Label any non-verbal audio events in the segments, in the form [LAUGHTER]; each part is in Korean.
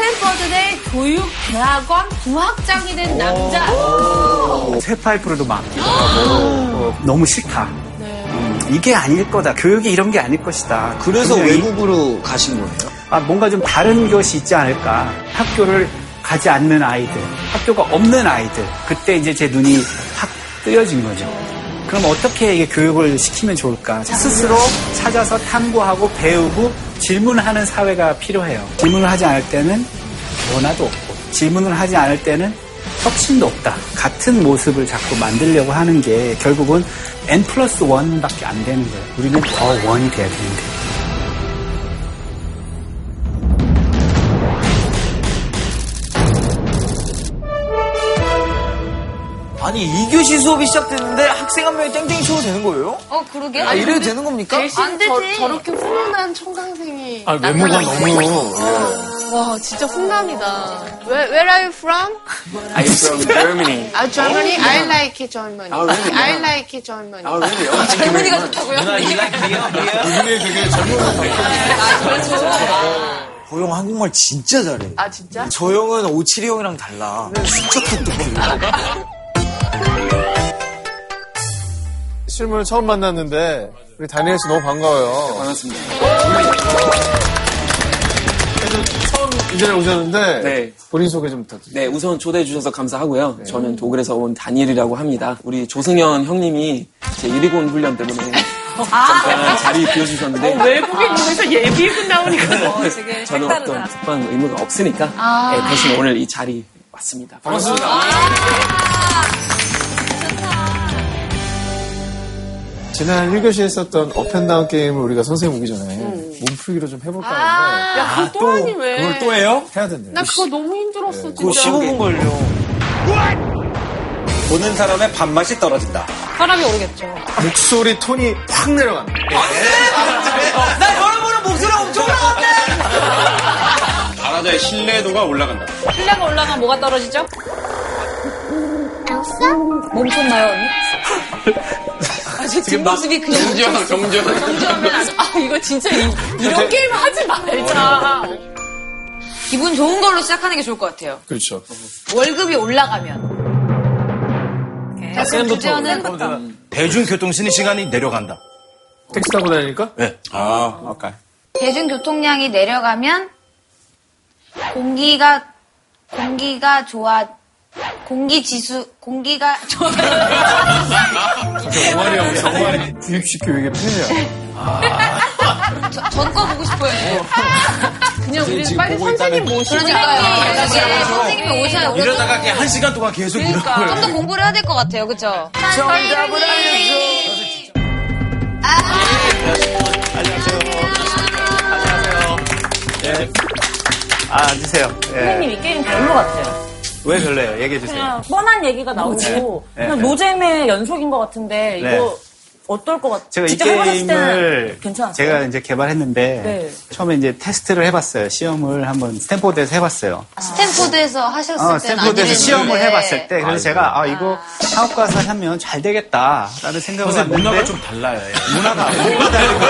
스탠퍼드대 교육대학원 부학장이 된 남자. 새 파이프로도 맡기고 어, 너무 싫다. 음, 이게 아닐 거다. 교육이 이런 게 아닐 것이다. 그래서 외국으로 가신 거예요? 아, 뭔가 좀 다른 것이 있지 않을까. 학교를 가지 않는 아이들, 학교가 없는 아이들. 그때 이제 제 눈이 확 뜨여진 거죠. 그럼 어떻게 이게 교육을 시키면 좋을까? 스스로 찾아서 탐구하고 배우고 질문하는 사회가 필요해요. 질문을 하지 않을 때는 변화도 없고, 질문을 하지 않을 때는 혁신도 없다. 같은 모습을 자꾸 만들려고 하는 게 결국은 N 플러스 1밖에 안 되는 거예요. 우리는 더 원이 돼야 되는데. 아니 2교시 수업이 시작됐는데 학생 한 명이 땡땡이 쳐도 되는 거예요? 어, 그러게. 아, 이래도 되는 겁니까? 안 저, 되지. 저 렇게 훈훈한 청강생이. 아, 외모가 너무. 와, 진짜 훈남이다. Where, where are you from? I'm from Germany. 아, Germany? I like it, Germany. Oh, really? I like it, Germany. Oh, really? Oh, thank you very much. 누나 이라이크요? 이분이 되게 젊은 고영 한국말 진짜 잘해. 아, 진짜? 저 형은 572 형이랑 달라. 진짜 똑똑해. 실물 처음 만났는데 우리 다니엘 씨 너무 반가워요. 반갑습니다. 처음 이 자리에 오셨는데 네. 본인 소개 좀 부탁드립니다. 네, 우선 초대해 주셔서 감사하고요. 저는 독일에서 온 다니엘이라고 합니다. 우리 조승현 형님이 제 일일군 훈련 때문에 잠깐 자리 비워주셨는데 외국인에서 예비군 나오니까. 저는 어떤 특별한 의무가 없으니까 네, 대신 오늘 이 자리 왔습니다. 반갑습니다. 지난 1교시에 했었던 업앤다운 게임을 우리가 선생님 오기 전에 몸풀기로 좀 해볼까 하는데 야, 그거 또 하니 왜? 그걸 또 해요? 해야 된대요. 나 그거 너무 힘들었어, 그거 진짜. 15분 걸려. 보는 사람의 밥맛이 떨어진다. 사람이 오르겠죠. 목소리 톤이 확 내려간다. 나 여러분은 목소리 엄청 나왔네! 발화자의 신뢰도가 올라간다. 신뢰가 올라가면 뭐가 떨어지죠? 멈췄나요, 언니? 아, 제 뒷모습이 그냥 정지현, 정지현. 돼. 아, 이거 진짜 이, 이런 [LAUGHS] 게임 하지 말자. 기분 좋은 걸로 시작하는 게 좋을 것 같아요. 그렇죠. 월급이 올라가면. 자, 그럼 주제는 대중교통 신의 시간이 내려간다. 택시 타고 다니니까 네. 아, 오케이. 대중교통량이 내려가면 공기가 공기가 좋아 공기 지수 공기가 좋아 동아리 하고 동아리 구입식 교육의 폐해야. 전거 보고 싶어요. 그냥 우리 는 빨리 선생님 모시고. 그러니까요. 이게 선생님이 오셔야 우리가 이러다가 그냥 한 시간 동안 계속 이러고. 좀더 공부를 해야 될 것 같아요, 그렇죠? 정답을 알려줘. 아, 앉으세요. 예. 선생님 이 게임 별로 같아요. 왜 별로예요? 얘기해 주세요. 그냥 뻔한 얘기가 나오고 네. 그냥 네. 노잼의 연속인 것 같은데 이거 네. 어떨 것 같아요? 제가 이 게임을 괜찮았어요? 제가 이제 개발했는데 네. 처음에 이제 테스트를 해봤어요. 시험을 한번 스탠포드에서 해봤어요. 스탠포드에서 하셨을 어, 때는 스탠포드에서. 시험을 해봤을 때 그래서 제가 아 이거 한국 가서 하면 잘 되겠다라는 생각을 했는데 문화가 좀 달라요. 예. 문화가 뭐가 다르고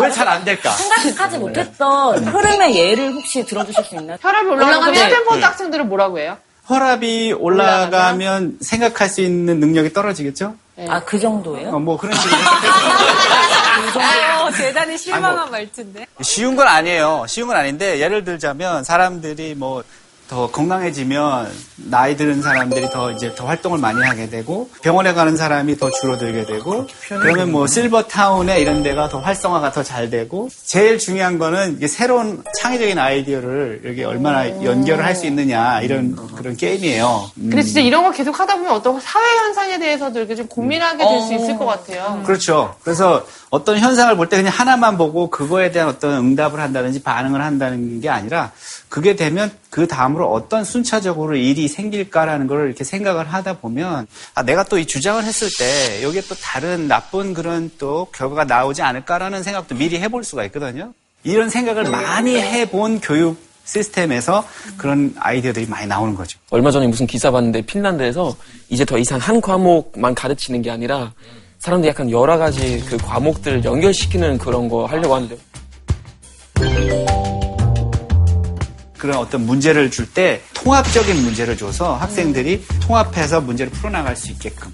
왜 잘 안 될까? 생각하지 못했던 흐름의 예를 혹시 들어주실 수 있나요? 혈압이 올라가면 올라가면- 스탠퍼드 학생들은 뭐라고 해요? 혈압이 올라가면 생각할 수 있는 능력이 떨어지겠죠? 아그 정도예요? 어, 뭐 그런 [LAUGHS] 식으로 어, 대단히 실망한 말투인데. 쉬운 건 아니에요. 쉬운 건 아닌데 예를 들자면 사람들이 뭐 더 건강해지면 나이 드는 사람들이 더 이제 더 활동을 많이 하게 되고 병원에 가는 사람이 더 줄어들게 되고 그러면 뭐 실버 타운에 이런 데가 더 활성화가 더 잘 되고 제일 중요한 거는 이게 새로운 창의적인 아이디어를 여기 얼마나 연결을 할 수 있느냐 이런 그런 게임이에요. 음. 근데 진짜 이런 거 계속 하다 보면 어떤 사회 현상에 대해서도 이렇게 좀 고민하게 될 수 있을 것 같아요. 그렇죠. 그래서 어떤 현상을 볼 때 그냥 하나만 보고 그거에 대한 어떤 응답을 한다든지 반응을 한다는 게 아니라 그게 되면 그 다음으로 어떤 순차적으로 일이 생길까라는 걸 이렇게 생각을 하다 보면 아, 내가 또 이 주장을 했을 때 여기에 또 다른 나쁜 그런 또 결과가 나오지 않을까라는 생각도 미리 해볼 수가 있거든요. 이런 생각을 많이 해본 교육 시스템에서 그런 아이디어들이 많이 나오는 거죠. 얼마 전에 무슨 기사 봤는데 핀란드에서 이제 더 이상 한 과목만 가르치는 게 아니라 사람들이 약간 여러 가지 그 과목들을 연결시키는 그런 거 하려고 하는데 그런 어떤 문제를 줄 때 통합적인 문제를 줘서 학생들이 통합해서 문제를 풀어나갈 수 있게끔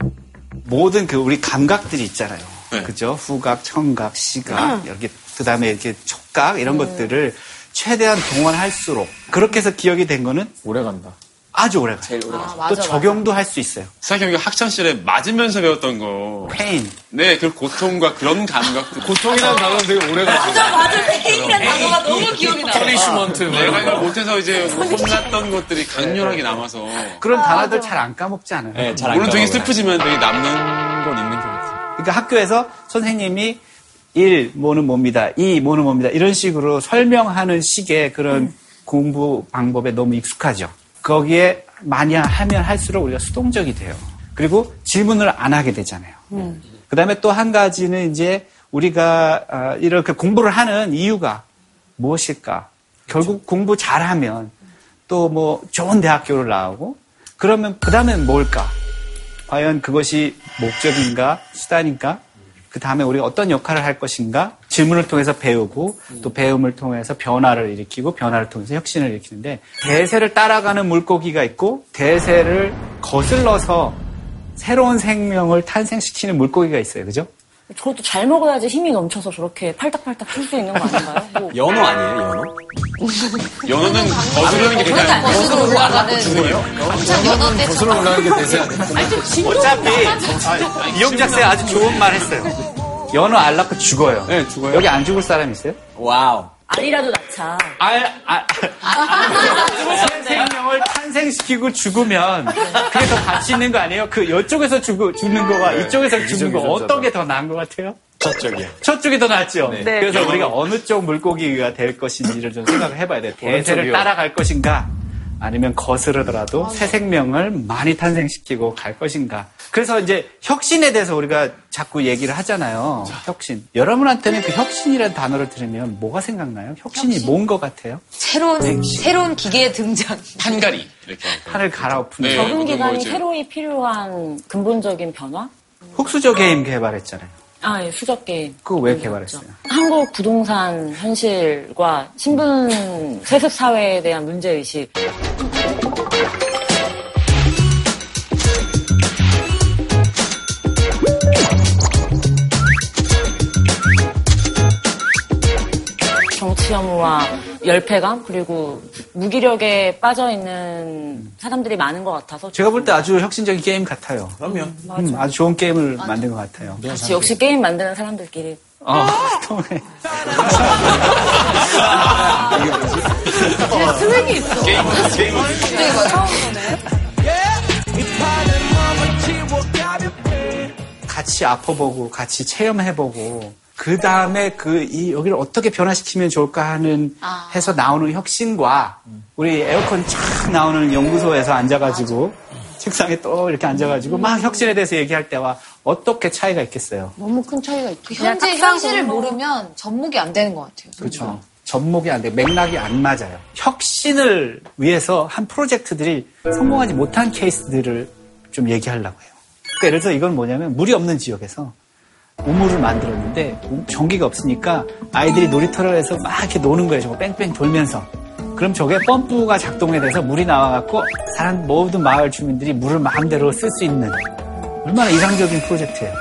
모든 그 우리 감각들이 있잖아요. 네. 그죠? 후각, 청각, 시각, 이렇게 그다음에 이렇게 촉각 이런 것들을 최대한 동원할수록 그렇게 해서 기억이 된 거는 오래 간다. 아주 오래 가요. 제일 오래 가죠. 또 적용도 할 수 있어요. 생각해보니까 학창시절에 맞으면서 배웠던 거. pain. 네, 그 고통과 그런 감각들. [LAUGHS] 고통이라는 단어는 되게 오래 가죠. 맞아, pain이라는 단어가 너무 기억이 나요. punishment. 내가 이걸 못해서 이제 혼났던 것들이 강렬하게 남아서. 그런 단어들 잘 안 까먹지 않아요. 네, 잘안 물론 되게. 슬프지만 되게 남는 건 있는 것 같아요. 그러니까 학교에서 선생님이 1, 뭐는 뭡니다. 2, 뭐는 뭡니다. 이런 식으로 설명하는 식의 그런 공부 방법에 너무 익숙하죠. 거기에 많이 하면 할수록 우리가 수동적이 돼요. 그리고 질문을 안 하게 되잖아요. 그 다음에 또 한 가지는 이제 우리가 아, 이렇게 공부를 하는 이유가 무엇일까? 결국 공부 잘하면 또 뭐 좋은 대학교를 나오고 그러면 그 다음엔 뭘까? 과연 그것이 목적인가 수단인가? 그 다음에 우리가 어떤 역할을 할 것인가? 질문을 통해서 배우고 또 배움을 통해서 변화를 일으키고 변화를 통해서 혁신을 일으키는데 대세를 따라가는 물고기가 있고 대세를 거슬러서 새로운 생명을 탄생시키는 물고기가 있어요. 그죠? 저도 잘 먹어야지 힘이 넘쳐서 저렇게 팔딱팔딱 풀 수 있는 거 아닌가요? 뭐. [LAUGHS] 연어 아니에요, 연어? [LAUGHS] 연어는 거스르는 게 되게 거슬러 올라가는 한참 연어 때 거슬러 올라가는 게 대세 아니에요? 어차피 아, 이용주 쌤 아주 좋은 말 했어요. 연어 알 낳고 죽어요. 네, 죽어요. 여기 안 죽을 사람 있어요? wow. 알이라도 낳자. 알, 알, 새 생명을 탄생시키고 죽으면 그게 더 가치 있는 거 아니에요? 그 이쪽에서 죽, 죽는 거와 이쪽에서 죽는 거 어떤 게 더 나은 것 같아요? 저쪽이요. 저쪽이 더 낫죠. 네. 그래서 우리가 어느 쪽 물고기가 될 것인지를 좀 생각을 해봐야 돼요. 대세를 따라갈 것인가, 아니면 거스르더라도 새 생명을 많이 탄생시키고 갈 것인가. 그래서 이제 혁신에 대해서 우리가 자꾸 얘기를 하잖아요. 혁신. 여러분한테는 그 혁신이라는 단어를 들으면 뭐가 생각나요? 혁신이 뭔것 같아요? 새로운 새로운 기계의 등장. 판가리. 이렇게. 판을 갈아엎는. 네. 적응 기간이 거지? 새로이 필요한 근본적인 변화? 흑수저 게임 개발했잖아요. 아, 예, 수적 게임. 그거 왜 개발했어요? 한국 부동산 현실과 신분 세습 사회에 대한 문제 의식. 열패감 그리고 무기력에 빠져 있는 사람들이 많은 것 같아서 제가 볼 때 아주 혁신적인 게임 같아요. 그럼요. 음, 아주 좋은 게임을 만든 것 같아요. 같이 역시 게임 만드는 사람들끼리 어, 통해. 스웩이 있어. 같이 아파보고 같이 체험해보고 그 다음에 그 이 여기를 어떻게 변화시키면 좋을까 하는 해서 나오는 혁신과 우리 에어컨 쫙 나오는 연구소에서 앉아가지고 책상에 또 이렇게 앉아가지고 막 혁신에 대해서 얘기할 때와 어떻게 차이가 있겠어요? 너무 큰 차이가 있죠. 현재 현실을 모르면 접목이 안 되는 것 같아요. 그렇죠. 접목이 안 돼, 맥락이 안 맞아요. 혁신을 위해서 한 프로젝트들이 성공하지 못한 케이스들을 좀 얘기하려고 해요. 그러니까 예를 들어 이건 뭐냐면 물이 없는 지역에서 우물을 만들었는데 우- 전기가 없으니까 아이들이 놀이터를 해서 막 이렇게 노는 거예요. 저거 뺑뺑 돌면서. 그럼 저게 펌프가 작동이 돼서 물이 나와갖고 사람 모든 마을 주민들이 물을 마음대로 쓸 수 있는 얼마나 이상적인 프로젝트예요.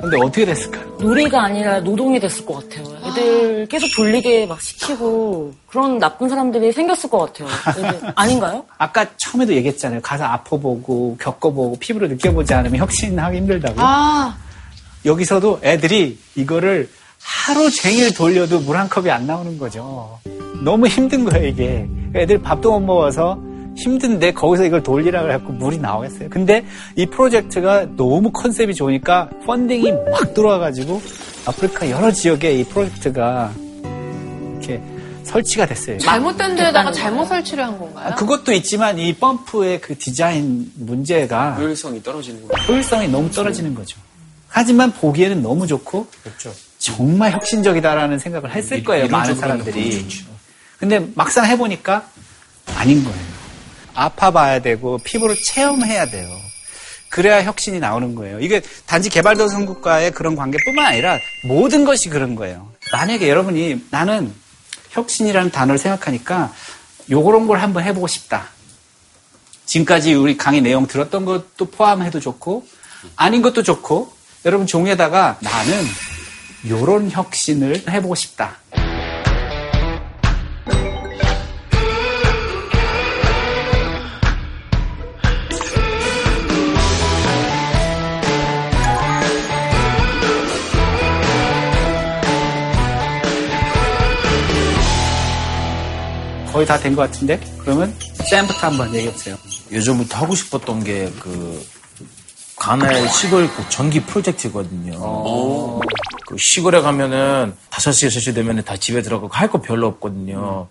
근데 어떻게 됐을까요? 놀이가 아니라 노동이 됐을 것 같아요. 애들 계속 돌리게 막 시키고 그런 나쁜 사람들이 생겼을 것 같아요. 애들- [LAUGHS] 아닌가요? 아까 처음에도 얘기했잖아요. 가서 아파보고 겪어보고 피부로 느껴보지 않으면 혁신하기 힘들다고. 아, 여기서도 애들이 이거를 하루 종일 돌려도 물 한 컵이 안 나오는 거죠. 너무 힘든 거예요, 이게. 애들 밥도 못 먹어서 힘든데 거기서 이걸 돌리라 그래갖고 물이 나오겠어요. 근데 이 프로젝트가 너무 컨셉이 좋으니까 펀딩이 막 들어와가지고 아프리카 여러 지역에 이 프로젝트가 이렇게 설치가 됐어요. 잘못된 데에다가 잘못 설치를 한 건가요? 아, 그것도 있지만 이 펌프의 그 디자인 문제가 효율성이 떨어지는 거. 효율성이 너무 떨어지는 거죠. 하지만 보기에는 너무 좋고 정말 혁신적이다라는 생각을 했을 거예요. 많은 사람들이. 근데 막상 해보니까 아닌 거예요. 아파봐야 되고 피부를 체험해야 돼요. 그래야 혁신이 나오는 거예요. 이게 단지 개발도상국과의 그런 관계뿐만 아니라 모든 것이 그런 거예요. 만약에 여러분이 나는 혁신이라는 단어를 생각하니까 요런 걸 한번 해보고 싶다. 지금까지 우리 강의 내용 들었던 것도 포함해도 좋고 아닌 것도 좋고 여러분 종에다가 나는 요런 혁신을 해보고 싶다. 거의 다 된 것 같은데 그러면 쌤부터 한번 얘기해보세요. 예전부터 하고 싶었던 게 그 가나의 시골 그 전기 프로젝트거든요. 그 시골에 가면은 5시, 6시 되면 다 집에 들어가고 할 거 별로 없거든요.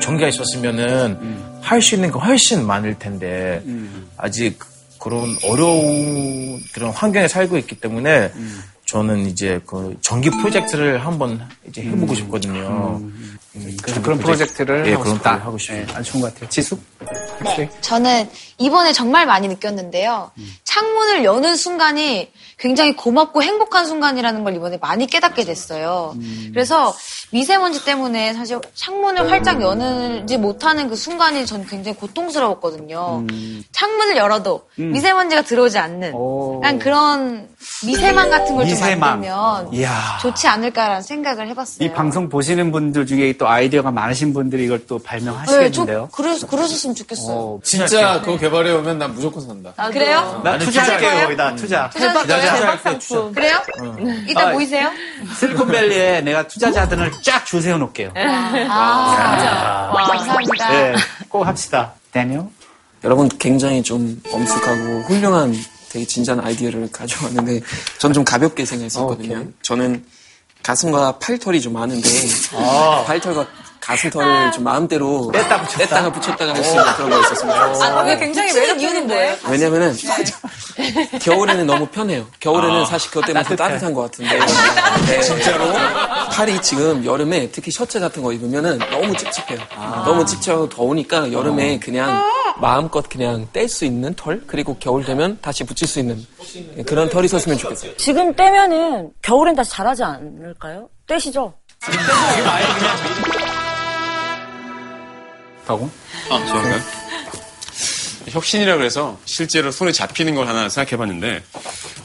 전기가 있었으면은 할 수 있는 게 훨씬 많을 텐데 아직 그런 어려운 그런 환경에 살고 있기 때문에 저는 이제 그 전기 프로젝트를 한번 이제 해보고 싶거든요. 음, 그래서 그런 프로젝트를 예, 하고 그런 싶다. 하고 싶어요. 네, 아주 좋은 것 같아요. 지수? 네, 저는 이번에 정말 많이 느꼈는데요. 창문을 여는 순간이 굉장히 고맙고 행복한 순간이라는 걸 이번에 많이 깨닫게 됐어요. 그래서 미세먼지 때문에 사실 창문을 활짝 여는지 못하는 그 순간이 전 굉장히 고통스러웠거든요. 창문을 열어도 미세먼지가 들어오지 않는 오. 그냥 그런 미세망 같은 걸 좀. 만들면 이야. 좋지 않을까라는 생각을 해봤어요. 이 방송 보시는 분들 중에 또 아이디어가 많으신 분들이 이걸 또 네, 저 발명하시겠는데요? 그러, 그러셨으면 좋겠어요. 어, 진짜 그거 개발해 오면 난 무조건 산다. 그래요? 나 투자할게요? 거기다 투자. 투자 상품. 그래요? 이따 아, 보이세요? 실리콘밸리에 내가 투자자들을 쫙 줄 세워놓을게요. 아, 감사합니다. 네, 꼭 합시다. 데니얼? 여러분 굉장히 좀 엄숙하고 훌륭한 되게 진지한 아이디어를 가져왔는데 전 좀 가볍게 생각했었거든요. 저는 가슴과 팔털이 좀 많은데 팔털과 가슴털을 좀 마음대로 뺐다 붙였다. 뺐다가 붙였다가 할수 있는 그런 거 좋겠어요. 아, 그게 굉장히 매력 이유는 뭐예요? 왜냐면은 [LAUGHS] 겨울에는 너무 편해요. 겨울에는 사실 그것 때문에 더 따뜻한 것 같은데 네. 진짜로 팔이 지금 여름에 특히 셔츠 같은 거 입으면은 너무 찝찝해요. 너무 찝찝하고 더우니까 여름에 그냥 마음껏 그냥 뗄 수 있는 털 그리고 겨울 되면 다시 붙일 수 있는 그런 털이 있었으면 좋겠어요. 지금 떼면은 겨울엔 다시 자라지 않을까요? 떼시죠? 더고? 아, 저런가요? 혁신이라 그래서 실제로 손에 잡히는 걸 하나 생각해봤는데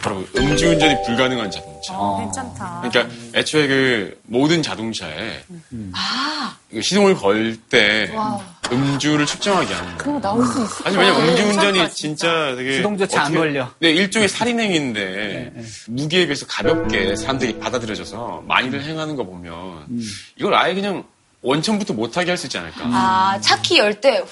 바로 음주운전이 불가능한 자동차. 괜찮다. 그러니까 애초에 그 모든 자동차에 그 시동을 걸 때 음주를 측정하게 하는 거예요. 나올 수 있어. 아니 왜냐면 음주운전이 진짜 되게 시동조차 안 걸려. 네 일종의 살인행위인데 무게에 비해서 가볍게 사람들이 받아들여져서 많이들 행하는 거 보면 이걸 아예 그냥 원천부터 못하게 할 수 있지 않을까. 아, 차키 열 때후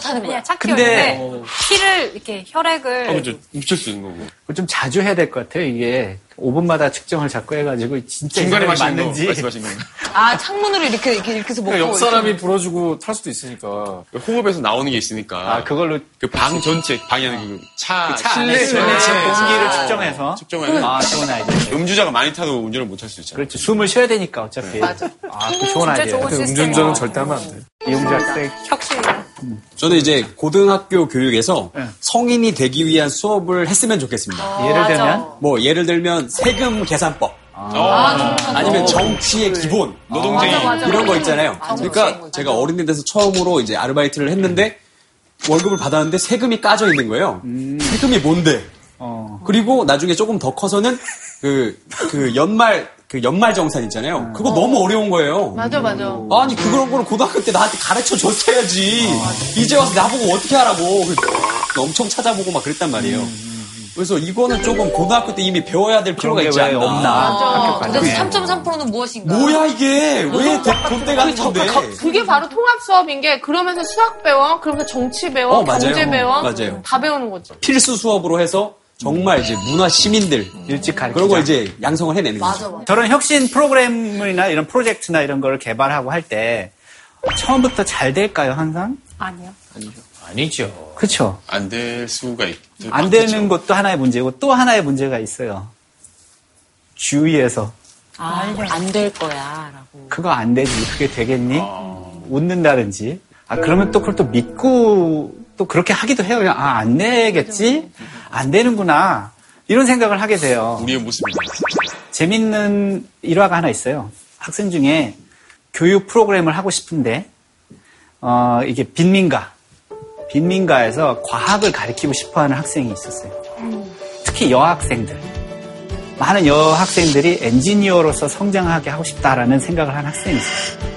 타는 거야. 찾기 근데- 어려운데 피를 이렇게 혈액을 아, 그죠. 묻힐 수 있는 거고. 좀 자주 해야 될 것 같아요. 이게 5분마다 측정을 자꾸 해가지고 진짜 중간에 맞는지 말씀하신 건가요? 아, 창문으로 이렇게, 이렇게, 이렇게 해서 먹고. 옆 사람이 불어주고 탈 수도 있으니까. 그 호흡에서 나오는 게 있으니까 아 그걸로 그 방 전체 방이 아니라 그차 차 실내 안에 전체 공기를 측정해서 측정하는 아 좋은 아이디어. 음주자가 많이 타도 운전을 못 할 수 있잖아요. 그렇죠. 숨을 쉬어야 되니까 어차피. 맞아. 아, 그 좋은 아이디어. 좋은 그 시스템. 음주운전은 절대 하면 안 돼. 이용주 학생. 혁신이야. 저는 이제 고등학교 교육에서 네. 성인이 되기 위한 수업을 했으면 좋겠습니다. 예를 들면 뭐 예를 들면 세금 계산법 아니면 정치의 기본 노동쟁이 이런 거 있잖아요. 그러니까 제가 어린이 돼서 처음으로 이제 아르바이트를 했는데 월급을 받았는데 세금이 까져 있는 거예요. 세금이 뭔데? 어. 그리고 나중에 조금 더 커서는 그, 그 연말, 그 연말 정산 있잖아요. 그거 너무 어려운 거예요. 맞아, 맞아. 아니 그런 거를 고등학교 때 나한테 가르쳐 줬어야지. 이제 와서 나보고 어떻게 하라고. 엄청 찾아보고 막 그랬단 말이에요. 그래서 이거는 조금 고등학교 때 이미 배워야 될 필요가 게 있지 왜 않나. 없나. 학교까지. 도대체 3.3%는 무엇인가? 뭐야 이게 왜 돈대 같은 건데? 그게 바로 통합 수업인 게 그러면서 수학 배워, 그러면서 정치 배워, 어, 맞아요. 경제 배워, 맞아요. 다 배우는 거지. 필수 수업으로 해서 정말 이제 문화 시민들 일찍 가르치자. 그런 거 이제 양성을 해내는 거죠. 맞아, 맞아. 저런 혁신 프로그램이나 이런 프로젝트나 이런 거를 개발하고 할 때 처음부터 잘 될까요, 항상? 아니요. 아니죠. 그렇죠. 안 될 수가 있. 안 되는 것도 하나의 문제고 또 하나의 문제가 있어요. 주위에서 안될 거야 라고. 그거 안 되지. 그게 되겠니? 웃는다든지. 아, 그러면 또 그걸 또 믿고 또 그렇게 하기도 해요. 그냥, 아, 안 내겠지? 안 되는구나. 이런 생각을 하게 돼요. 우리의 모습이다. 재밌는 일화가 하나 있어요. 학생 중에 교육 프로그램을 하고 싶은데, 어, 이게 빈민가. 빈민가에서 과학을 가르치고 싶어 하는 학생이 있었어요. 특히 여학생들. 많은 여학생들이 엔지니어로서 성장하게 하고 싶다라는 생각을 한 학생이 있었어요.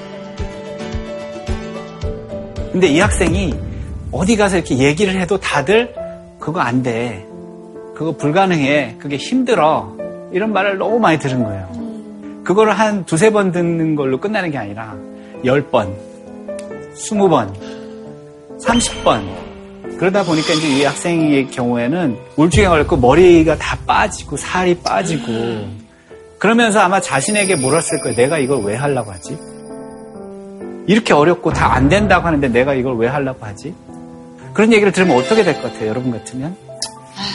근데 이 학생이 어디 가서 이렇게 얘기를 해도 다들 그거 안 돼. 그거 불가능해. 그게 힘들어. 이런 말을 너무 많이 들은 거예요. 그거를 한 두세 번 듣는 걸로 끝나는 게 아니라 열 번, 스무 번, 삼십 번. 그러다 보니까 이제 이 학생의 경우에는 우울증에 걸렸고 머리가 다 빠지고 살이 빠지고 그러면서 아마 자신에게 물었을 거예요. 내가 이걸 왜 하려고 하지? 이렇게 어렵고 다 안 된다고 하는데 내가 이걸 왜 하려고 하지? 그런 얘기를 들으면 어떻게 될 것 같아요, 여러분 같으면?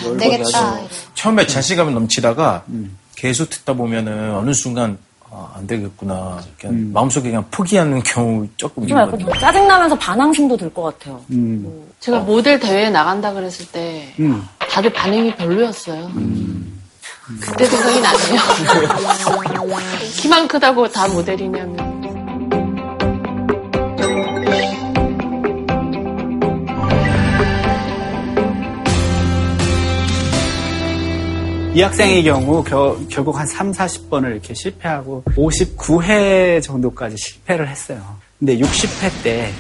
안 되겠다. 처음에 자신감이 넘치다가 음. 계속 듣다 보면은 어느 순간 아, 안 되겠구나. 그냥 음. 마음속에 그냥 포기하는 경우 조금 좀 약간 있거든요. 짜증나면서 반항심도 들 것 같아요. 음, 제가 모델 대회에 나간다 그랬을 때 음. 다들 반응이 별로였어요. 그때 생각이 나네요. [LAUGHS] 키만 크다고 다 모델이냐면. 이 학생의 경우 겨- 결국 한 3, 40번을 이렇게 실패하고 59회 정도까지 실패를 했어요. 근데 60회 때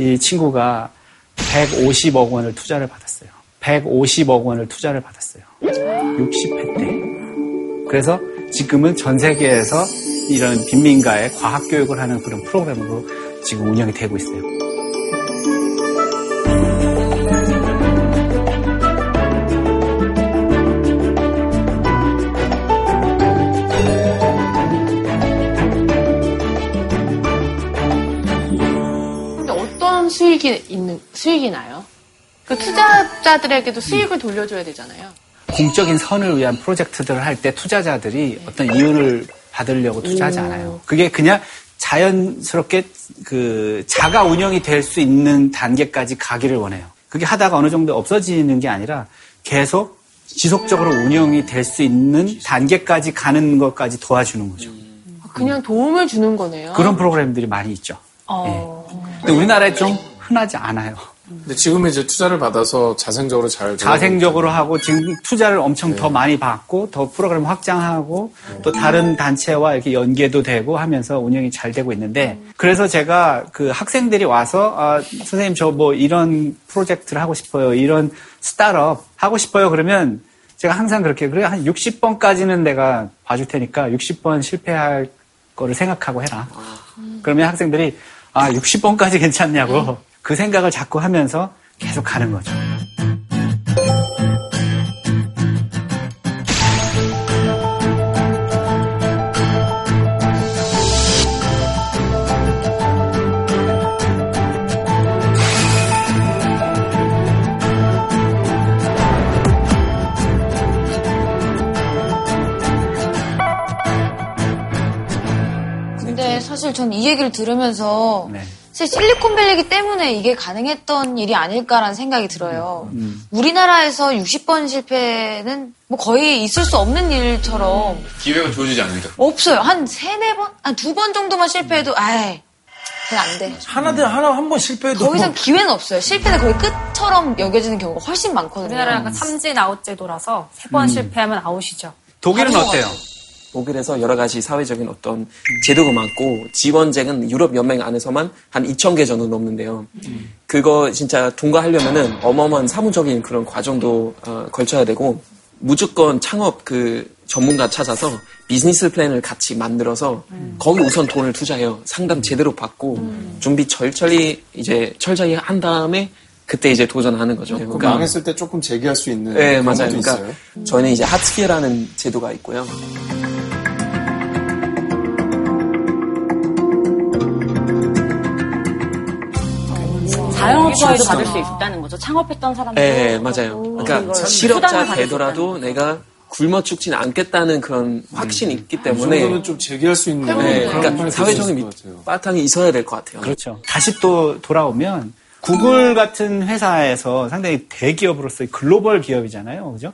이 친구가 150억 원을 투자를 받았어요. 150억 원을 투자를 받았어요. 60회 때. 그래서 지금은 전 세계에서 이런 빈민가에 과학 교육을 하는 그런 프로그램으로 지금 운영이 되고 있어요. 수익이 있는 수익이 나요? 그 투자자들에게도 수익을 돌려줘야 되잖아요. 공적인 선을 위한 프로젝트들을 할 때 투자자들이 어떤 이윤을 받으려고 투자하지 않아요. 그게 그냥 자연스럽게 그 자가 운영이 될 수 있는 단계까지 가기를 원해요. 그게 하다가 어느 정도 없어지는 게 아니라 계속 지속적으로 운영이 될 수 있는 단계까지 가는 것까지 도와주는 거죠. 그냥 도움을 주는 거네요. 그런 프로그램들이 많이 있죠. 예. 근데 우리나라에 좀 흔하지 않아요. 근데 지금은 이제 투자를 받아서 자생적으로 잘 자생적으로 하고 지금 투자를 엄청 더 많이 받고 더 프로그램 확장하고 또 다른 단체와 이렇게 연계도 되고 하면서 운영이 잘 되고 있는데 그래서 제가 그 학생들이 와서 아, 선생님 저 뭐 이런 프로젝트를 하고 싶어요 이런 스타트업 하고 싶어요 그러면 제가 항상 그렇게 그래 한 60번까지는 내가 봐줄 테니까 60번 실패할 거를 생각하고 해라. 그러면 학생들이 아 60번까지 괜찮냐고 그 생각을 자꾸 하면서 계속 가는 거죠. 근데 사실 전 이 얘기를 들으면서 네. 사실 실리콘밸리기 때문에 이게 가능했던 일이 아닐까라는 생각이 들어요. 음. 우리나라에서 60번 실패는 뭐 거의 있을 수 없는 일처럼 기회가 주어지지 않는다. 없어요. 한 세네 번? 한 두 번 정도만 실패해도 아이 그건 안 돼. 하나들 하나 한 번 실패해도 더 이상 기회는 없어요. 실패는 거의 끝처럼 여겨지는 경우가 훨씬 많거든요. 우리나라 약간 삼진 아웃 제도라서 세번 음. 실패하면 아웃이죠. 독일은 어때요? 독일에서 여러 가지 사회적인 어떤 제도가 많고 지원쟁은 유럽 연맹 안에서만 한 2,000개 정도 넘는데요. 그거 진짜 통과하려면은 어마어마한 사무적인 그런 과정도 어, 걸쳐야 되고 무조건 창업 그 전문가 찾아서 비즈니스 플랜을 같이 만들어서 거기 우선 돈을 투자해요. 상담 제대로 받고 준비 철저히 이제 철저히 한 다음에 그때 이제 도전하는 거죠. 그 그러니까 망했을 때 조금 재기할 수 있는 네, 그런 맞아요. 그러니까 있어요. 저희는 이제 하트피어라는 제도가 있고요. 자영업 사회도 받을 수 있다는 거죠. 창업했던 사람들. 네, 맞아요. 그러니까 이걸 실업자 되더라도 내가 굶어 죽지는 않겠다는 그런 확신이 있기 때문에 이 정도는 좀 제기할 수 있는 네, 그러니까 사회적인. 바탕이 있어야 될 것 같아요. 그렇죠. 다시 또 돌아오면 구글 같은 회사에서 상당히 대기업으로서의 글로벌 기업이잖아요. 그죠?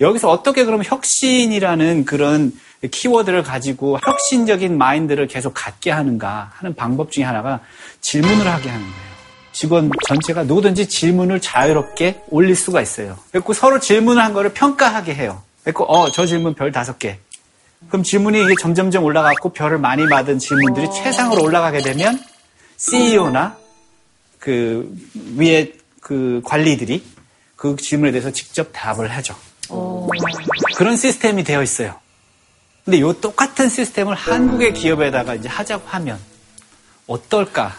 여기서 어떻게 그럼 혁신이라는 그런 키워드를 가지고 혁신적인 마인드를 계속 갖게 하는가 하는 방법 중에 하나가 질문을 하게 하는 거예요. 직원 전체가 누구든지 질문을 자유롭게 올릴 수가 있어요. 그리고 서로 질문을 한 거를 평가하게 해요. 그리고 어, 저 질문 별 다섯 개. 그럼 질문이 이게 점점점 올라갔고 별을 많이 받은 질문들이 최상으로 올라가게 되면 CEO나 그 위에 그 관리들이 그 질문에 대해서 직접 답을 하죠. 그런 시스템이 되어 있어요. 근데 이 똑같은 시스템을 한국의 기업에다가 이제 하자고 하면 어떨까?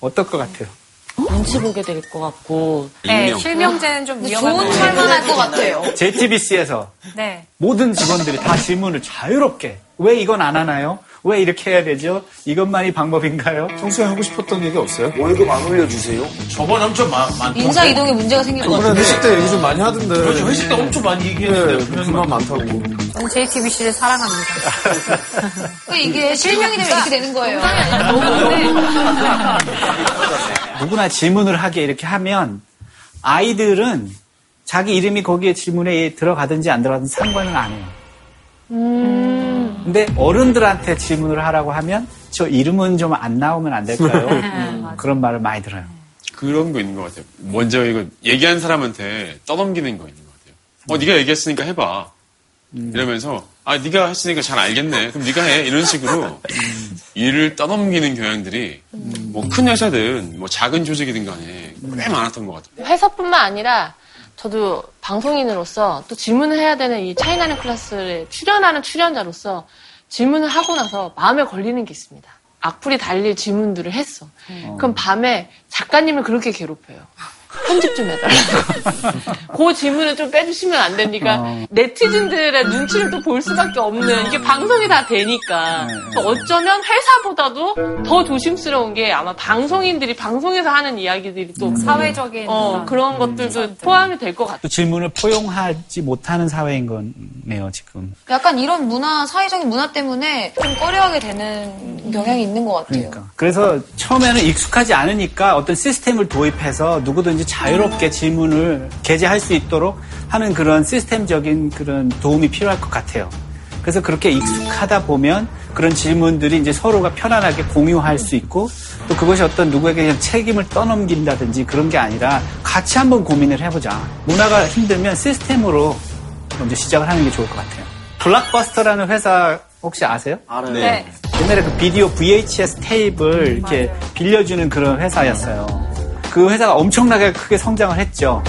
어떨 것 같아요? 눈치 보게 될 것 같고. 네, 실명제는 좀 위험한 좋은 것 말만 할것 같아요. JTBC에서 네. 모든 직원들이 다 질문을 자유롭게 왜 이건 안 하나요? 왜 이렇게 해야 되죠? 이것만이 방법인가요? 평소에 하고 싶었던 얘기 없어요? 월급 안 올려주세요? 저번 엄청 많, 많던데. 인사 이동에 문제가 생길 것 같아요. 회식 때 얘기 좀 많이 하던데. 그렇죠. 회식 때 엄청 많이 얘기했는데. 네, 불만 많다고. 저는 JTBC를 사랑합니다. 이게 실명이 되면 이렇게 되는 거예요. 누구나 질문을 하게 이렇게 하면 아이들은 자기 이름이 거기에 질문에 들어가든지 안 들어가든지 상관은 안 해요. 근데 어른들한테 질문을 하라고 하면 저 이름은 좀 안 나오면 안 될까요? [LAUGHS] 음, 그런 말을 많이 들어요. 그런 거 있는 것 같아요. 먼저 이거 얘기한 사람한테 떠넘기는 거 있는 것 같아요. 어, 네가 얘기했으니까 해봐. 이러면서 아, 네가 했으니까 잘 알겠네. 그럼 네가 해. 이런 식으로 [LAUGHS] 일을 떠넘기는 경향들이 뭐 큰 회사든 뭐 작은 조직이든 간에 꽤 많았던 것 같아요. 회사뿐만 아니라 저도 방송인으로서 또 질문을 해야 되는 이 차이나는 클래스에 출연하는 출연자로서 질문을 하고 나서 마음에 걸리는 게 있습니다. 악플이 달릴 질문들을 했어. 그럼 밤에 작가님을 그렇게 괴롭혀요. 편집 좀 해달라고. [LAUGHS] 그 질문을 좀 빼주시면 안 됩니까? 네티즌들의 눈치를 또 볼 수밖에 없는 이게 방송이 다 되니까. 그래서 어쩌면 회사보다도 더 조심스러운 게 아마 방송인들이 방송에서 하는 이야기들이 또 사회적인 어, 그런 것들도 포함이 될 것 같아요. 또 질문을 포용하지 못하는 사회인 거네요, 지금. 약간 이런 문화, 사회적인 문화 때문에 좀 꺼려하게 되는 경향이 있는 것 같아요. 그러니까. 그래서 처음에는 익숙하지 않으니까 어떤 시스템을 도입해서 누구든지 자유롭게 질문을 게재할 수 있도록 하는 그런 시스템적인 그런 도움이 필요할 것 같아요. 그래서 그렇게 익숙하다 보면 그런 질문들이 이제 서로가 편안하게 공유할 수 있고 또 그것이 어떤 누구에게 그냥 책임을 떠넘긴다든지 그런 게 아니라 같이 한번 고민을 해보자. 문화가 힘들면 시스템으로 먼저 시작을 하는 게 좋을 것 같아요. 블락버스터라는 회사 혹시 아세요? 알아요. 네. 옛날에 그 비디오 VHS 테이프를 이렇게 빌려주는 그런 회사였어요. 그 회사가 엄청나게 크게 성장을 했죠.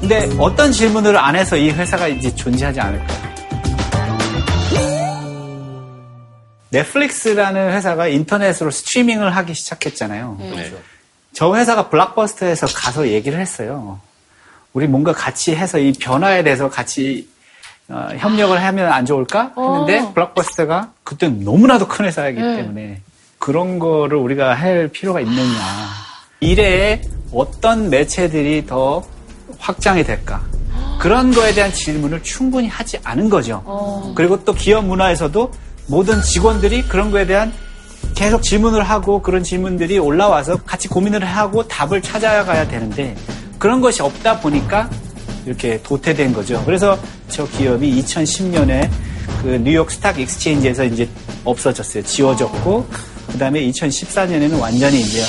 근데 어떤 질문을 안 해서 이 회사가 이제 존재하지 않을까요? 넷플릭스라는 회사가 인터넷으로 스트리밍을 하기 시작했잖아요. 네. 저 회사가 블락버스터에서 가서 얘기를 했어요. 우리 뭔가 같이 해서 이 변화에 대해서 같이 어, 협력을 하면 안 좋을까 했는데 어. 블락버스터가 그때 너무나도 큰 회사이기 네. 때문에 그런 거를 우리가 할 필요가 있느냐. 미래에 어떤 매체들이 더 확장이 될까? 그런 거에 대한 질문을 충분히 하지 않은 거죠. 어. 그리고 또 기업 문화에서도 모든 직원들이 그런 거에 대한 계속 질문을 하고 그런 질문들이 올라와서 같이 고민을 하고 답을 찾아가야 되는데 그런 것이 없다 보니까 이렇게 도태된 거죠. 그래서 저 기업이 2010년에 그 New York Stock Exchange에서 이제 없어졌어요. 지워졌고 그다음에 2014년에는 완전히 이제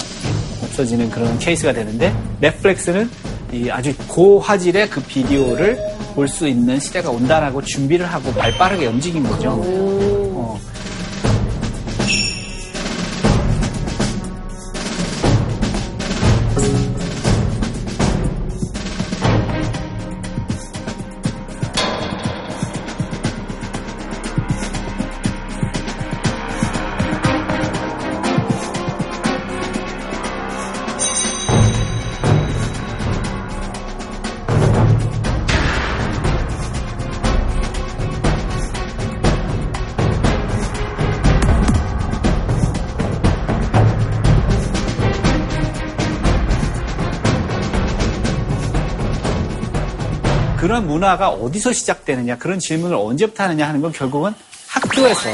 없어지는 그런 케이스가 되는데 넷플릭스는 이 아주 고화질의 그 비디오를 볼 수 있는 시대가 온다라고 준비를 하고 발빠르게 움직인 거죠. 그런 문화가 어디서 시작되느냐, 그런 질문을 언제부터 하느냐 하는 건 결국은 학교에서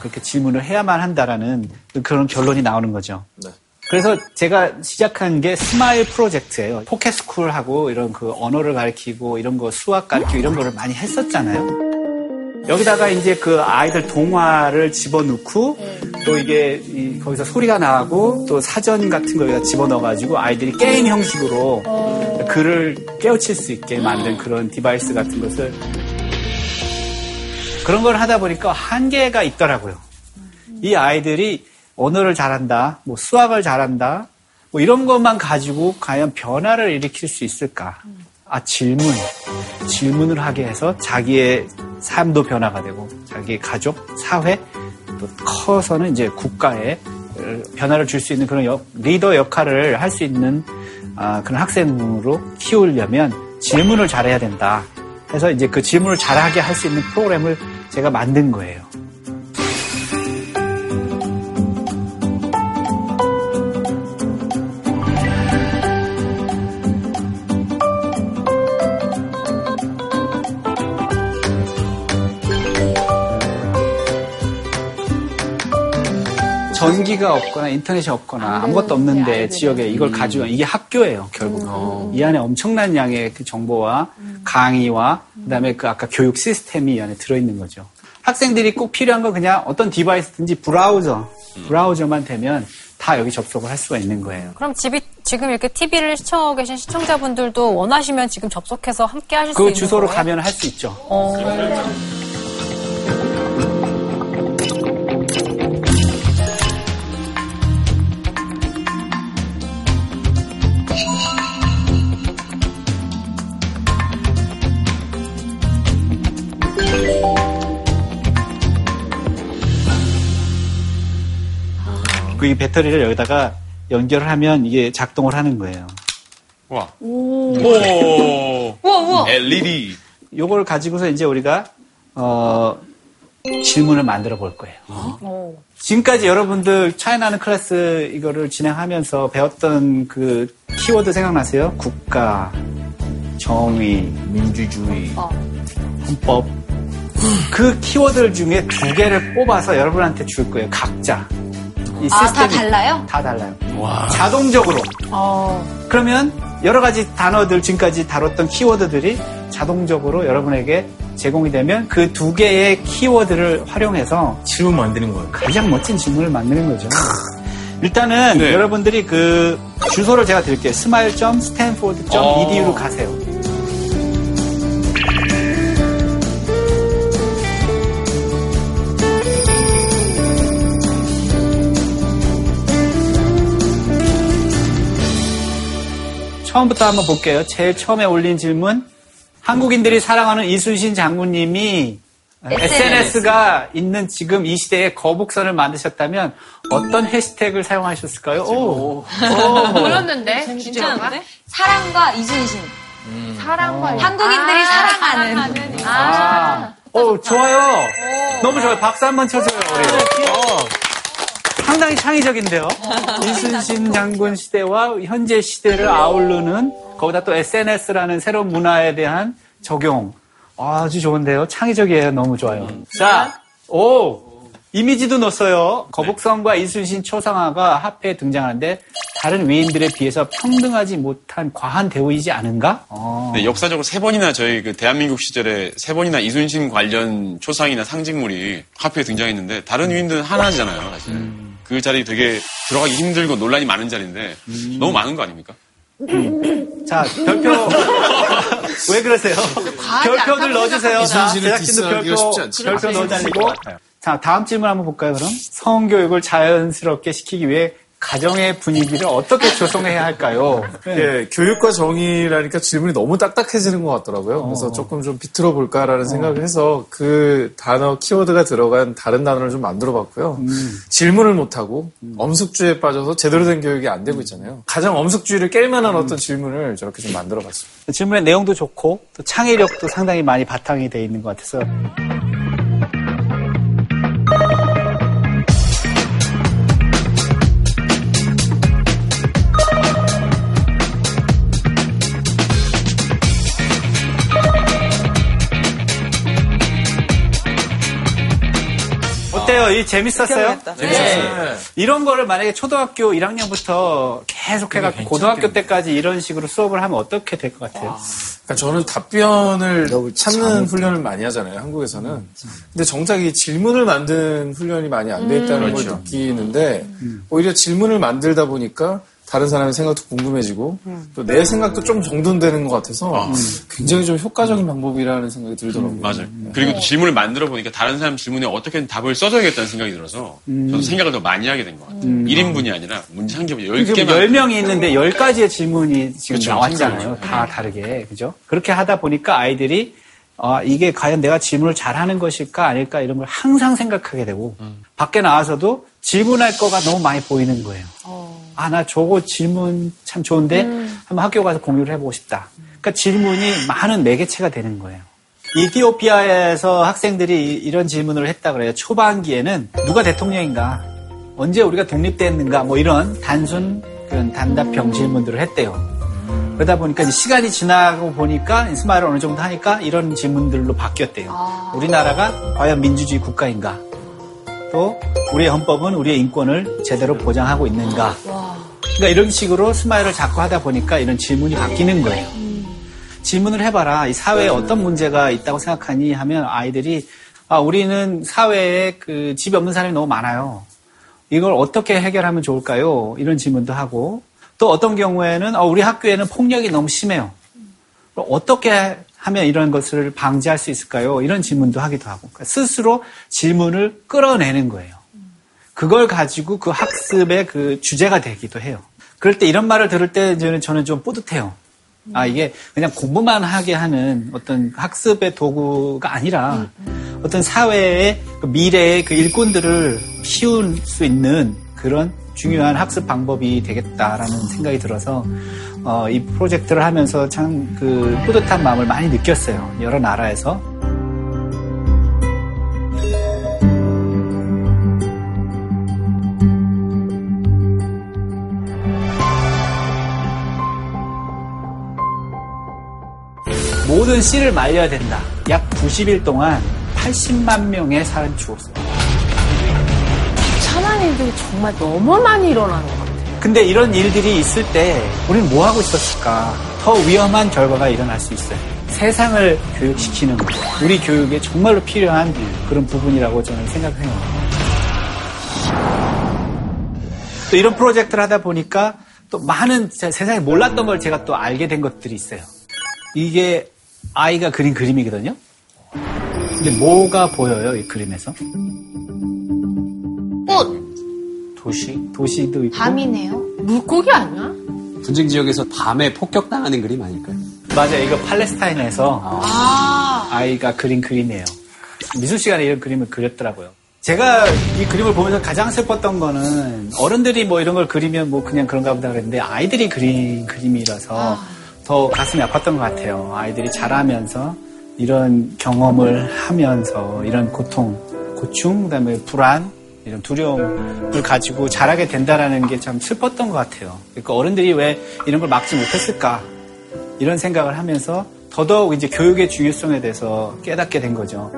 그렇게 질문을 해야만 한다라는 그런 결론이 나오는 거죠. 네. 그래서 제가 시작한 게 스마일 프로젝트예요. 포켓스쿨하고 이런 그 언어를 가르치고 이런 거 수학 가르치고 이런 거를 많이 했었잖아요. 여기다가 이제 그 아이들 동화를 집어넣고 또 이게 이- 거기서 소리가 나고 또 사전 같은 거 여기다 집어넣어가지고 아이들이 게임 형식으로 글을 깨우칠 수 있게 만든 그런 device 같은 것을 그런 걸 하다 보니까 한계가 있더라고요. 이 아이들이 언어를 잘한다, 뭐 수학을 잘한다, 뭐 이런 것만 가지고 과연 변화를 일으킬 수 있을까? 아, 질문. 질문을 하게 해서 자기의 삶도 변화가 되고, 자기의 가족, 사회, 또 커서는 이제 국가에 변화를 줄 수 있는 그런 역- 리더 역할을 할 수 있는 아, 그런 학생으로 키우려면 질문을 잘해야 된다. 해서 이제 그 질문을 잘하게 할 수 있는 프로그램을 제가 만든 거예요. 전기가 없거나 인터넷이 없거나 아무것도 없는데 지역에 이걸 가지고 이게 학교예요 결국 이 안에 엄청난 양의 그 정보와 강의와 그다음에 그 아까 교육 시스템이 이 안에 들어있는 거죠. 학생들이 꼭 필요한 건 그냥 어떤 device든지 브라우저 브라우저만 되면 다 여기 접속을 할 수가 있는 거예요. 그럼 집이 지금 이렇게 TV를 시청하고 계신 시청자분들도 원하시면 지금 접속해서 함께 하실 수그 있는 주소로 거예요? 가면 할 수 있죠. 어. 그이 배터리를 여기다가 연결을 하면 이게 작동을 하는 거예요 와. 오. 오. 우와, 우와. LED. 요걸 가지고서 이제 우리가 어, 질문을 만들어 볼 거예요. 어. 지금까지 여러분들 차이나는 클래스 이거를 진행하면서 배웠던 그 키워드 생각나세요? 국가, 정의, 민주주의, 어. 헌법. 그 키워드 중에 두 개를 뽑아서 여러분한테 줄 거예요. 각자. 이 아, 다 시스템이 달라요? 다 달라요. 자동적으로. 어. 그러면 여러 가지 단어들 지금까지 다뤘던 키워드들이 자동적으로 여러분에게 제공이 되면 그 두 개의 키워드를 활용해서 질문 만드는 거예요. 가장 멋진 질문을 만드는 거죠. 일단은 네. 여러분들이 그 주소를 제가 드릴게요. smile.stanford.edu로 어. 가세요. 처음부터 한번 볼게요. 제일 처음에 올린 질문. 한국인들이 사랑하는 이순신 장군님이 SNS가 있는 지금 이 시대에 거북선을 만드셨다면 어떤 해시태그를 사용하셨을까요? 오, [LAUGHS] 보였는데 괜찮은데? 사랑과 이순신. 사랑과 한국인들이 사랑하는. 아, 오, 좋아요. 너무 좋아요. 박수 한 번 쳐줘요, 우리. 어. 상당히 창의적인데요. 이순신 장군 시대와 현재 시대를 아우르는 거기다 또 SNS라는 새로운 문화에 대한 적용. 아주 좋은데요. 창의적이에요. 너무 좋아요. 자, 오! 이미지도 넣었어요. 거북선과 이순신 초상화가 합해 등장하는데 다른 위인들에 비해서 평등하지 못한 과한 대우이지 않은가? 어. 네, 역사적으로 세 번이나 저희 그 대한민국 시절에 세 번이나 이순신 관련 초상이나 상징물이 화폐에 등장했는데 다른 위인들은 하나잖아요, 사실. 그 자리 되게 들어가기 힘들고 논란이 많은 자리인데 너무 많은 거 아닙니까? 자, 별표. [LAUGHS] 왜 그러세요? 별표들 넣어주세요. 자, 이순신을 제작진도 디스하기가 별표, 쉽지 않죠. 별표 아, 넣어주시고. 자, 다음 질문 한번 볼까요, 그럼? 성교육을 자연스럽게 시키기 위해 가정의 분위기를 어떻게 조성해야 할까요? 예, 교육과 정의라니까 질문이 너무 딱딱해지는 것 같더라고요. 그래서 조금 좀 비틀어 볼까라는 생각을 해서 그 단어 키워드가 들어간 다른 단어를 좀 만들어 봤고요. 질문을 못하고 엄숙주의에 빠져서 제대로 된 교육이 안 되고 있잖아요. 가장 엄숙주의를 깰 만한 어떤 질문을 저렇게 좀 만들어 봤습니다. 질문의 내용도 좋고, 또 창의력도 상당히 많이 바탕이 돼 있는 것 같아서. 어때요? 이 재밌었어요? 재밌었다. 네. 이런 거를 만약에 초등학교 1학년부터 계속 해갖고 고등학교 때까지 이런 식으로 수업을 하면 어떻게 될 것 같아요? 그러니까 저는 답변을 찾는 훈련을 많이 하잖아요, 한국에서는. 근데 정작 이 질문을 만든 훈련이 많이 안 돼 있다는 걸 그렇죠. 느끼는데, 오히려 질문을 만들다 보니까 다른 사람의 생각도 궁금해지고, 또내 생각도 좀 정돈되는 것 같아서 굉장히 좀 효과적인 방법이라는 생각이 들더라고요. 맞아요. 그리고 또 질문을 만들어 보니까 다른 사람 질문에 어떻게든 답을 써줘야겠다는 생각이 들어서 저도 생각을 더 많이 하게 된 것 같아요. 1인분이 아니라 문제 한 개만 지금 10개만. 10명이 있는데 10가지의 질문이 지금 그렇죠. 나왔잖아요. 다 다르게. 그죠? 그렇게 하다 보니까 아이들이 아, 이게 과연 내가 질문을 잘하는 것일까 아닐까 이런 걸 항상 생각하게 되고 밖에 나와서도 질문할 거가 너무 많이 보이는 거예요. 아, 나 저거 질문 참 좋은데 한번 학교 가서 공유를 해보고 싶다. 그러니까 질문이 많은 매개체가 되는 거예요. 이티오피아에서 학생들이 이- 이런 질문을 했다 그래요. 초반기에는 누가 대통령인가? 언제 우리가 독립됐는가? 뭐 이런 단순 그런 단답형 질문들을 했대요. 그러다 보니까 시간이 지나고 보니까 스마일을 어느 정도 하니까 이런 질문들로 바뀌었대요. 우리나라가 과연 민주주의 국가인가? 또 우리의 헌법은 우리의 인권을 제대로 보장하고 있는가? 그러니까 이런 식으로 스마일을 자꾸 하다 보니까 이런 질문이 바뀌는 거예요. 질문을 해봐라. 이 사회에 어떤 문제가 있다고 생각하니 하면 아이들이 아, 우리는 사회에 그 집이 없는 사람이 너무 많아요. 이걸 어떻게 해결하면 좋을까요? 이런 질문도 하고 또 어떤 경우에는 어, 우리 학교에는 폭력이 너무 심해요. 어떻게 하면 이런 것을 방지할 수 있을까요? 이런 질문도 하기도 하고 그러니까 스스로 질문을 끌어내는 거예요. 그걸 가지고 그 학습의 그 주제가 되기도 해요. 그럴 때 이런 말을 들을 때 저는 저는 좀 뿌듯해요. 아, 이게 그냥 공부만 하게 하는 어떤 학습의 도구가 아니라 어떤 사회의 그 미래의 그 일꾼들을 키울 수 있는 그런 중요한 학습 방법이 되겠다라는 생각이 들어서 어, 이 프로젝트를 하면서 참 그 뿌듯한 마음을 많이 느꼈어요. 여러 나라에서. 모든 씨를 말려야 된다. 약 90일 동안 80만 명의 사람이 죽었어요. 일들이 정말 너무 많이 일어나는 것 같아요. 근데 이런 일들이 있을 때 우리는 뭐 하고 있었을까? 더 위험한 결과가 일어날 수 있어요. 세상을 교육시키는 것. 우리 교육에 정말로 필요한 그런 부분이라고 저는 생각해요. 또 이런 프로젝트를 하다 보니까 또 많은 제- 세상에 몰랐던 걸 제가 또 알게 된 것들이 있어요. 이게 아이가 그린 그림이거든요. 근데 뭐가 보여요, 이 그림에서? 꽃, 도시, 도시도 있고. 밤이네요. 물고기 아니야? 분쟁 지역에서 밤에 폭격당하는 그림 아닐까요? 맞아요. 이거 팔레스타인에서 아, 아이가 그린 그림이에요. 미술 시간에 이런 그림을 그렸더라고요. 제가 이 그림을 보면서 가장 슬펐던 거는 어른들이 뭐 이런 걸 그리면 뭐 그냥 그런가 보다 그랬는데 아이들이 그린 그림이라서 더 가슴이 아팠던 것 같아요. 아이들이 자라면서 이런 경험을 하면서 이런 고통, 고충, 그다음에 불안, 이런 두려움을 가지고 자라게 된다라는 게 참 슬펐던 것 같아요. 그러니까 어른들이 왜 이런 걸 막지 못했을까? 이런 생각을 하면서 더더욱 이제 교육의 중요성에 대해서 깨닫게 된 거죠.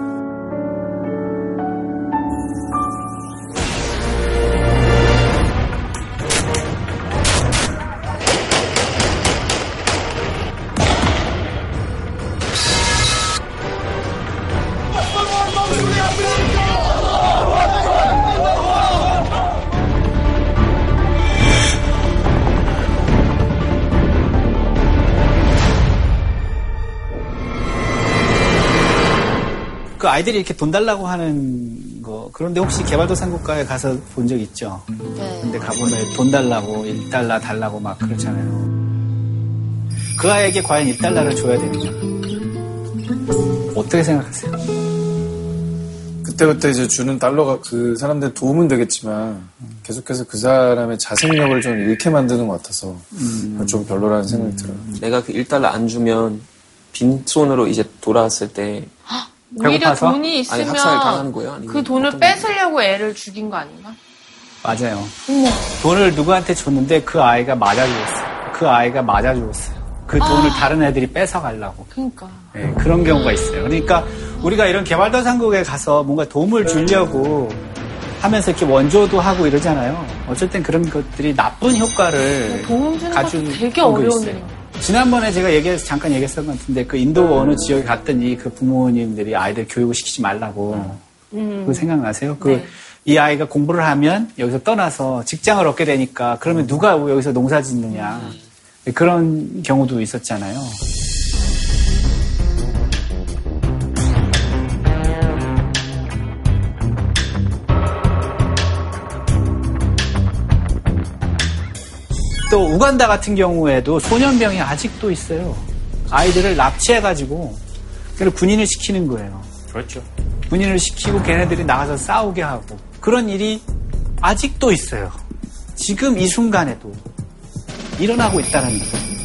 아이들이 이렇게 돈 달라고 하는 거 그런데 혹시 개발도상국가에 가서 본 적 있죠? 네. 근데 가보면 돈 달라고 1달러 달라고 막 그렇잖아요. 그 아이에게 과연 1달러를 줘야 되느냐? 어떻게 생각하세요? 그때그때 이제 주는 달러가 그 사람들 도움은 되겠지만 계속해서 그 사람의 자생력을 좀 잃게 만드는 것 같아서 좀 별로라는 생각이 들어요. 내가 그 1달러 안 주면 빈손으로 이제 돌아왔을 때 오히려 배고파서? 돈이 아니, 있으면 학살을 당하는 거예요? 아니면 그 돈을 어떤 뺏으려고 애를 죽인 거 아닌가? 맞아요. 돈을 누구한테 줬는데 그 아이가 맞아 죽었어요. 그 아이가 맞아 죽었어요. 그 돈을 다른 애들이 뺏어 가려고. 그러니까. 네, 그런 경우가 있어요. 그러니까 우리가 이런 개발도상국에 가서 뭔가 도움을 주려고 하면서 이렇게 원조도 하고 이러잖아요. 땐 그런 것들이 나쁜 효과를 도움 주는 가지고 거 되게 거 어려운. 일인 지난번에 제가 얘기해서 잠깐 얘기했던 것 같은데 그 인도 어느 지역에 갔더니 그 부모님들이 아이들 교육을 시키지 말라고 음. 그거 생각나세요? 그 네. 이 아이가 공부를 하면 여기서 떠나서 직장을 얻게 되니까 그러면 누가 여기서 농사 짓느냐 그런 경우도 있었잖아요. 또 우간다 같은 경우에도 소년병이 아직도 있어요. 아이들을 납치해가지고 그걸 군인을 시키는 거예요. 그렇죠. 군인을 시키고 걔네들이 나가서 싸우게 하고 그런 일이 아직도 있어요. 지금 이 순간에도 일어나고 있다는 거예요.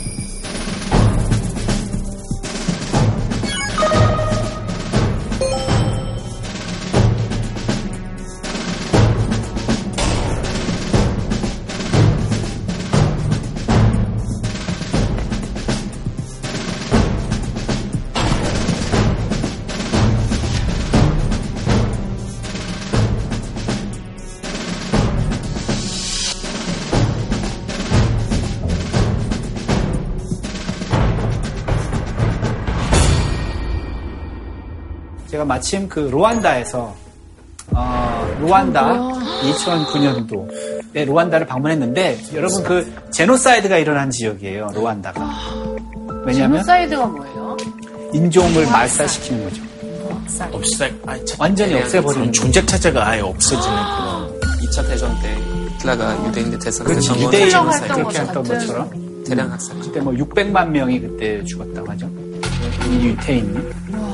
제가 마침 그 루안다에서 어, 루안다 2009년도에 루안다를 방문했는데 여러분 그 genocide가 일어난 지역이에요. 루안다가. 왜냐하면 genocide가 뭐예요? 인종을 말살시키는 거죠. 없애, 아니, 참, 완전히 없애버리는 존재 자체가 아예 없어지는 그런. 2차 대전 때 히틀러가 유대인들 대상으로 그렇지 했던 유대인 학살 그렇게. 했던 것처럼 대량 학살. 그때 뭐 600만 명이 그때 죽었다고 하죠. 유태인이.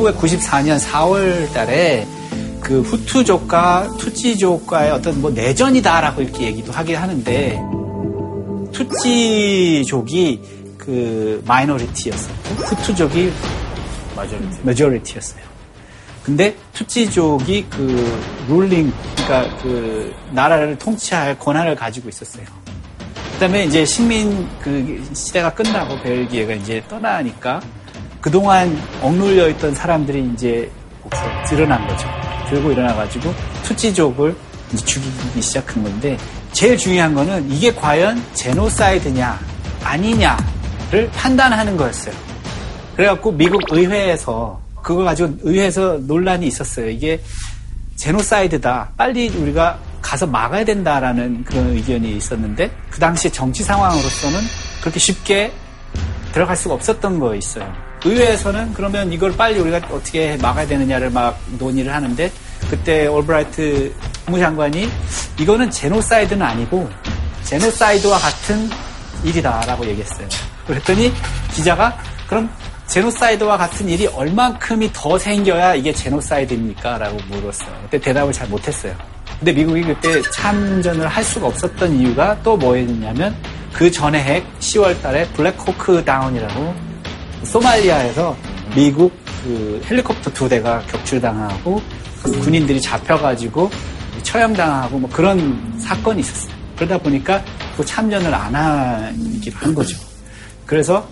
(1994년 4월) 달에 그 후투족과 투찌족과의 어떤 뭐 내전이다라고 이렇게 얘기도 하긴 하는데 투찌족이 그 마이너리티였었고 후투족이 마저리티. 메저리티였어요. 근데 투찌족이 그 룰링 그러니까 그 나라를 통치할 권한을 가지고 있었어요. 그다음에 이제 식민 그 시대가 끝나고 벨기에가 이제 떠나니까 그동안 억눌려 있던 사람들이 이제 드러난 거죠. 들고 일어나가지고 투찌족을 이제 죽이기 시작한 건데 제일 중요한 거는 이게 과연 제노사이드냐 아니냐를 판단하는 거였어요. 그래갖고 미국 의회에서 그거 가지고 의회에서 논란이 있었어요. 이게 제노사이드다. 빨리 우리가 가서 막아야 된다라는 그런 의견이 있었는데 그 당시 정치 상황으로서는 그렇게 쉽게 들어갈 수가 없었던 거 있어요. 의회에서는 그러면 이걸 빨리 우리가 어떻게 막아야 되느냐를 막 논의를 하는데 그때 올브라이트 국무장관이 이거는 genocide는 아니고 genocide와 같은 일이다라고 얘기했어요. 그랬더니 기자가 그럼 genocide와 같은 일이 얼만큼이 더 생겨야 이게 genocide입니까? 라고 물었어요. 그때 대답을 잘 못했어요. 근데 미국이 그때 참전을 할 수가 없었던 이유가 또 뭐였냐면 그 전에 해 10월 달에 Black Hawk Down이라고 소말리아에서 미국 그 헬리콥터 두 대가 격출당하고 그 군인들이 잡혀가지고 처형당하고 뭐 그런 사건이 있었어요. 그러다 보니까 또 참전을 안 하기로 한 거죠. 그래서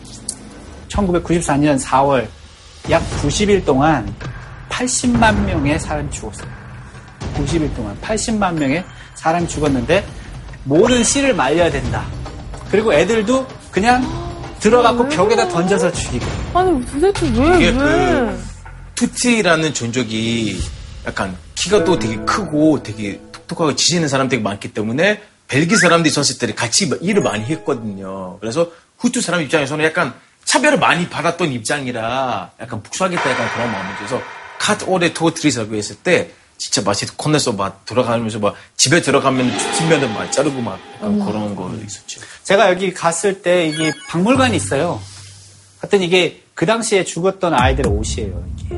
1994년 4월 약 90일 동안 80만 명의 사람이 죽었어요. 90일 동안 80만 명의 사람이 죽었는데 모든 씨를 말려야 된다. 그리고 애들도 그냥 들어가고 벽에다 던져서 죽이고. 아니 도대체 왜 이게 왜? 그 투티라는 종족이 약간 키가 또 되게 크고 되게 톡톡하고 지지는 사람 되게 많기 때문에 벨기 사람들이 있었을 때 같이 일을 많이 했거든요. 그래서 후투 사람 입장에서는 약간 차별을 많이 받았던 입장이라 약간 복수하겠다 약간 그런 마음이 들어서 컷 오레 토트리라고 했을 때 진짜 마치 컨에서 막 돌아가면서 막 집에 들어가면 뒷면을 막 자르고 막 약간 그런 거 있었죠. 제가 여기 갔을 때 이게 박물관이 있어요. 하여튼 이게 그 당시에 죽었던 아이들의 옷이에요. 이게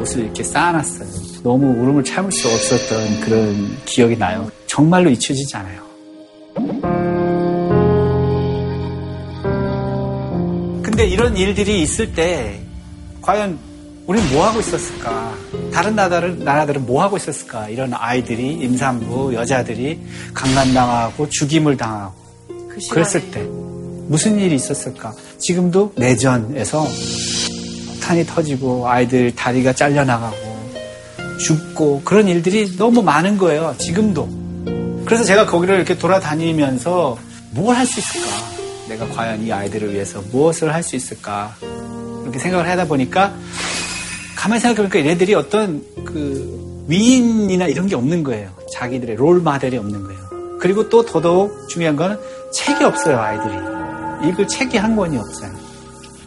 옷을 이렇게 쌓아놨어요. 너무 울음을 참을 수 없었던 그런 기억이 나요. 정말로 잊혀지지 않아요. 근데 이런 일들이 있을 때 과연 우리는 뭐 하고 있었을까? 다른 나라들은, 나라들은 뭐 하고 있었을까? 이런 아이들이, 임산부, 여자들이 강간당하고 죽임을 당하고. 그. 그랬을 때 무슨 일이 있었을까? 지금도 내전에서 탄이 터지고 아이들 다리가 잘려나가고 죽고 그런 일들이 너무 많은 거예요. 지금도. 그래서 제가 거기를 이렇게 돌아다니면서 뭘 할 수 있을까? 내가 과연 이 아이들을 위해서 무엇을 할 수 있을까? 이렇게 생각을 하다 보니까 가만히 생각해보니까 얘네들이 어떤 그 위인이나 이런 게 없는 거예요. 자기들의 롤 모델이 없는 거예요. 그리고 또 더더욱 중요한 건 책이 없어요, 아이들이. 읽을 책이 한 권이 없어요.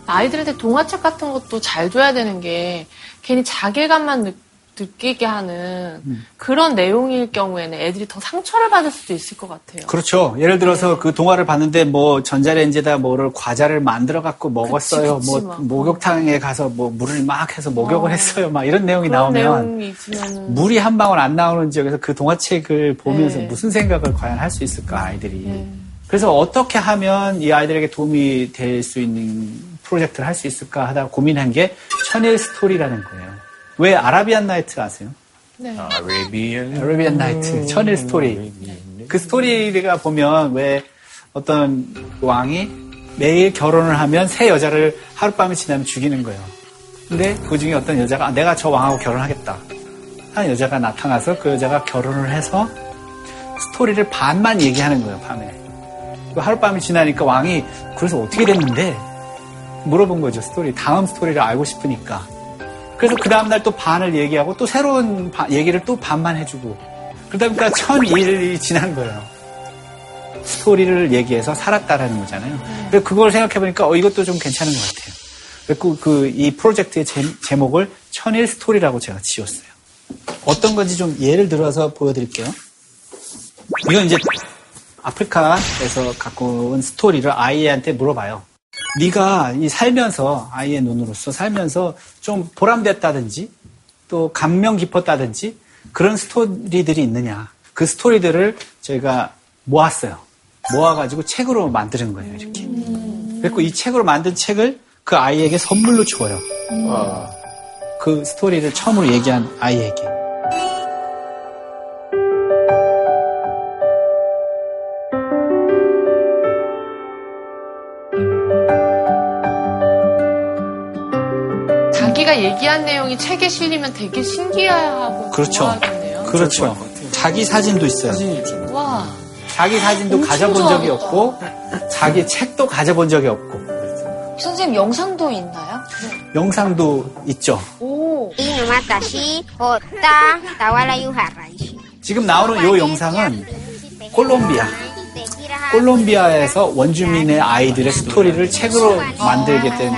아이들한테 동화책 같은 것도 잘 줘야 되는 게 괜히 자괴감만 느, 느끼게 하는 음. 그런 내용일 경우에는 애들이 더 상처를 받을 수도 있을 것 같아요. 그렇죠. 예를 들어서 그 동화를 봤는데 뭐 전자레인지에다 뭐를 과자를 만들어 갖고 먹었어요. 그치, 뭐 막. 목욕탕에 가서 뭐 물을 막 해서 목욕을 어. 했어요. 막 이런 내용이 나오면 내용이 물이 한 방울 안 나오는 지역에서 그 동화책을 보면서 네. 무슨 생각을 과연 할 수 있을까 아이들이. 네. 그래서 어떻게 하면 이 아이들에게 도움이 될 수 있는 프로젝트를 할 수 있을까 하다가 고민한 게 천일 스토리라는 거예요. 왜 아라비안 나이트 아세요? 네. [LAUGHS] 아라비안 아라비안 나이트, 천일 스토리. 그 스토리가 보면 왜 어떤 왕이 매일 결혼을 하면 새 여자를 하룻밤이 지나면 죽이는 거예요. 근데 그 중에 어떤 여자가 아, 내가 저 왕하고 결혼하겠다. 하는 여자가 나타나서 그 여자가 결혼을 해서 스토리를 반만 얘기하는 거예요, 밤에. 그 하룻밤이 지나니까 왕이 그래서 어떻게 됐는데? 물어본 거죠, 스토리. 다음 스토리를 알고 싶으니까. 그래서 그 다음날 또 반을 얘기하고 또 새로운 바- 얘기를 또 반만 해주고. 그러다 보니까 천일이 지난 거예요. 스토리를 얘기해서 살았다라는 거잖아요. 그래서 그걸 생각해보니까 어, 이것도 좀 괜찮은 것 같아요. 그래서 그, 이 프로젝트의 제, 목을 천일 스토리라고 제가 지었어요. 어떤 건지 좀 예를 들어서 보여드릴게요. 이건 이제 아프리카에서 갖고 온 스토리를 아이한테 물어봐요. 네가 이 살면서 아이의 눈으로서 살면서 좀 보람됐다든지 또 감명 깊었다든지 그런 스토리들이 있느냐. 그 스토리들을 저희가 모았어요. 모아가지고 책으로 만드는 거예요, 이렇게. 그리고 이 책으로 만든 책을 그 아이에게 선물로 줘요. 그 스토리를 처음으로 얘기한 아이에게. 얘기한 내용이 책에 실리면 되게 신기해하고 그렇죠. 좋아하겠네요. 그렇죠. 자기 사진도 있어요. 와, 자기 사진도 가져본 적이 좋아하겠다. 없고, 자기 책도 가져본 적이 없고, 선생님 영상도 있나요? 영상도 있죠. 오. 지금 나오는 이 영상은 콜롬비아. 콜롬비아에서 원주민의 아이들의 스토리를 책으로 만들게 된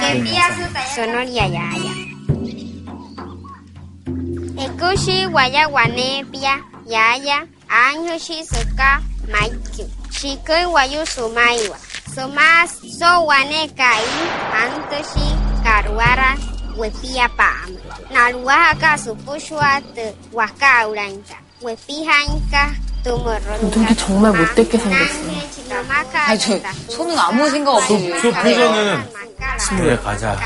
그런 영상 Anyoshi Suka Maiku. Shikoi Wayu Sumaiwa. Somas So Wanekai Antoshi Karuara Wepia Pam. Naluaka Supushwat Waka Uranka. Wepihanka 눈이 정말 못됐게 생겼어. 아니, 저, 손은 아무 생각 없이. 그 표정은 스물에 가자.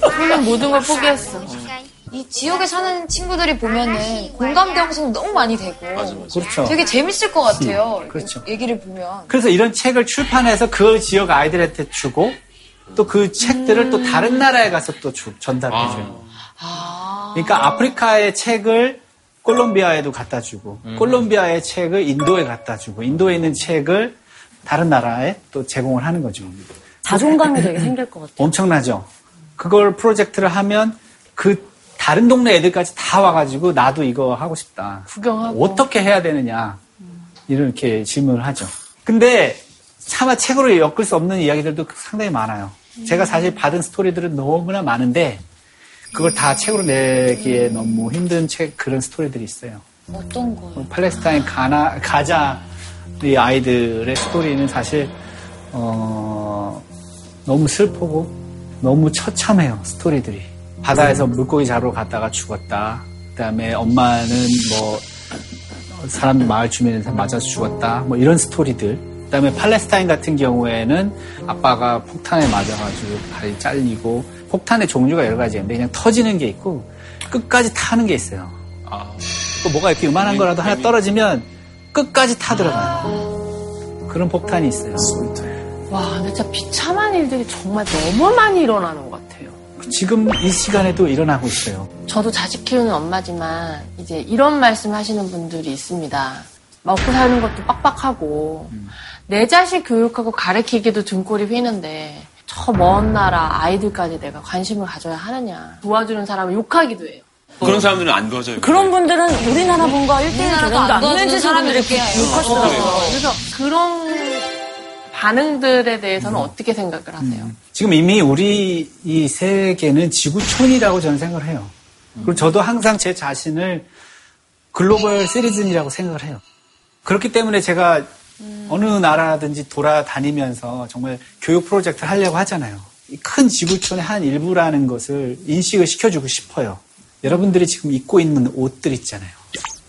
손은 모든 걸 포기했어. 이 지역에 사는 친구들이 보면은 공감대 형성 너무 많이 되고. 그렇죠. 되게 재밌을 것 같아요. [LAUGHS] 그렇죠. 얘기를 보면. 그래서 이런 책을 출판해서 그 지역 아이들한테 주고, 또 그 책들을 또 다른 나라에 가서 또 주- 전달해 줘요. 그러니까 아프리카의 책을 콜롬비아에도 갖다 주고, 콜롬비아의 책을 인도에 갖다 주고, 인도에 있는 책을 다른 나라에 또 제공을 하는 거죠. 자존감이 되게 생길 것 같아요. [LAUGHS] 엄청나죠. 그걸 프로젝트를 하면 그 다른 동네 애들까지 다 와가지고 나도 이거 하고 싶다. 구경하고. 어떻게 해야 되느냐. 이렇게 질문을 하죠. 근데 차마 책으로 엮을 수 없는 이야기들도 상당히 많아요. 제가 사실 받은 스토리들은 너무나 많은데 그걸 다 책으로 내기에 너무 힘든 책 그런 스토리들이 있어요. 어떤 거요? 뭐 팔레스타인 가나 가자 이 아이들의 스토리는 사실 어, 너무 슬프고 너무 처참해요 스토리들이 바다에서 물고기 잡으러 갔다가 죽었다 그다음에 엄마는 뭐 사람 마을 주민한테 맞아서 죽었다 뭐 이런 스토리들 그다음에 팔레스타인 같은 경우에는 아빠가 폭탄에 맞아가지고 발이 잘리고 폭탄의 종류가 여러 가지인데 그냥 터지는 게 있고 끝까지 타는 게 있어요. 또 뭐가 이렇게 요만한 거라도 하나 떨어지면 끝까지 타 들어가요. 그런 폭탄이 있어요. 와, 근데 진짜 비참한 일들이 정말 너무 많이 일어나는 것 같아요. 지금 이 시간에도 일어나고 있어요. 저도 자식 키우는 엄마지만 이제 이런 말씀 하시는 분들이 있습니다. 먹고 사는 것도 빡빡하고 내 자식 교육하고 가르치기도 등골이 휘는데 저 먼 나라 아이들까지 내가 관심을 가져야 하느냐. 도와주는 사람을 욕하기도 해요. 그런 사람들은 안 도와줘요. 그런 분들은 우리나라 분과 1대1 우리나라도 대전도 안 안 도와주는 사람이 사람들이 이렇게 이렇게 욕하시더라고요. 그래서 그런 반응들에 대해서는 어떻게 생각을 하세요? 지금 이미 우리 이 세계는 지구촌이라고 저는 생각을 해요. 그리고 저도 항상 제 자신을 글로벌 시리즌이라고 생각을 해요. 그렇기 때문에 제가 어느 나라든지 돌아다니면서 정말 교육 프로젝트를 하려고 하잖아요. 이큰 지구촌의 한 일부라는 것을 인식을 시켜주고 싶어요. 여러분들이 지금 입고 있는 옷들 있잖아요.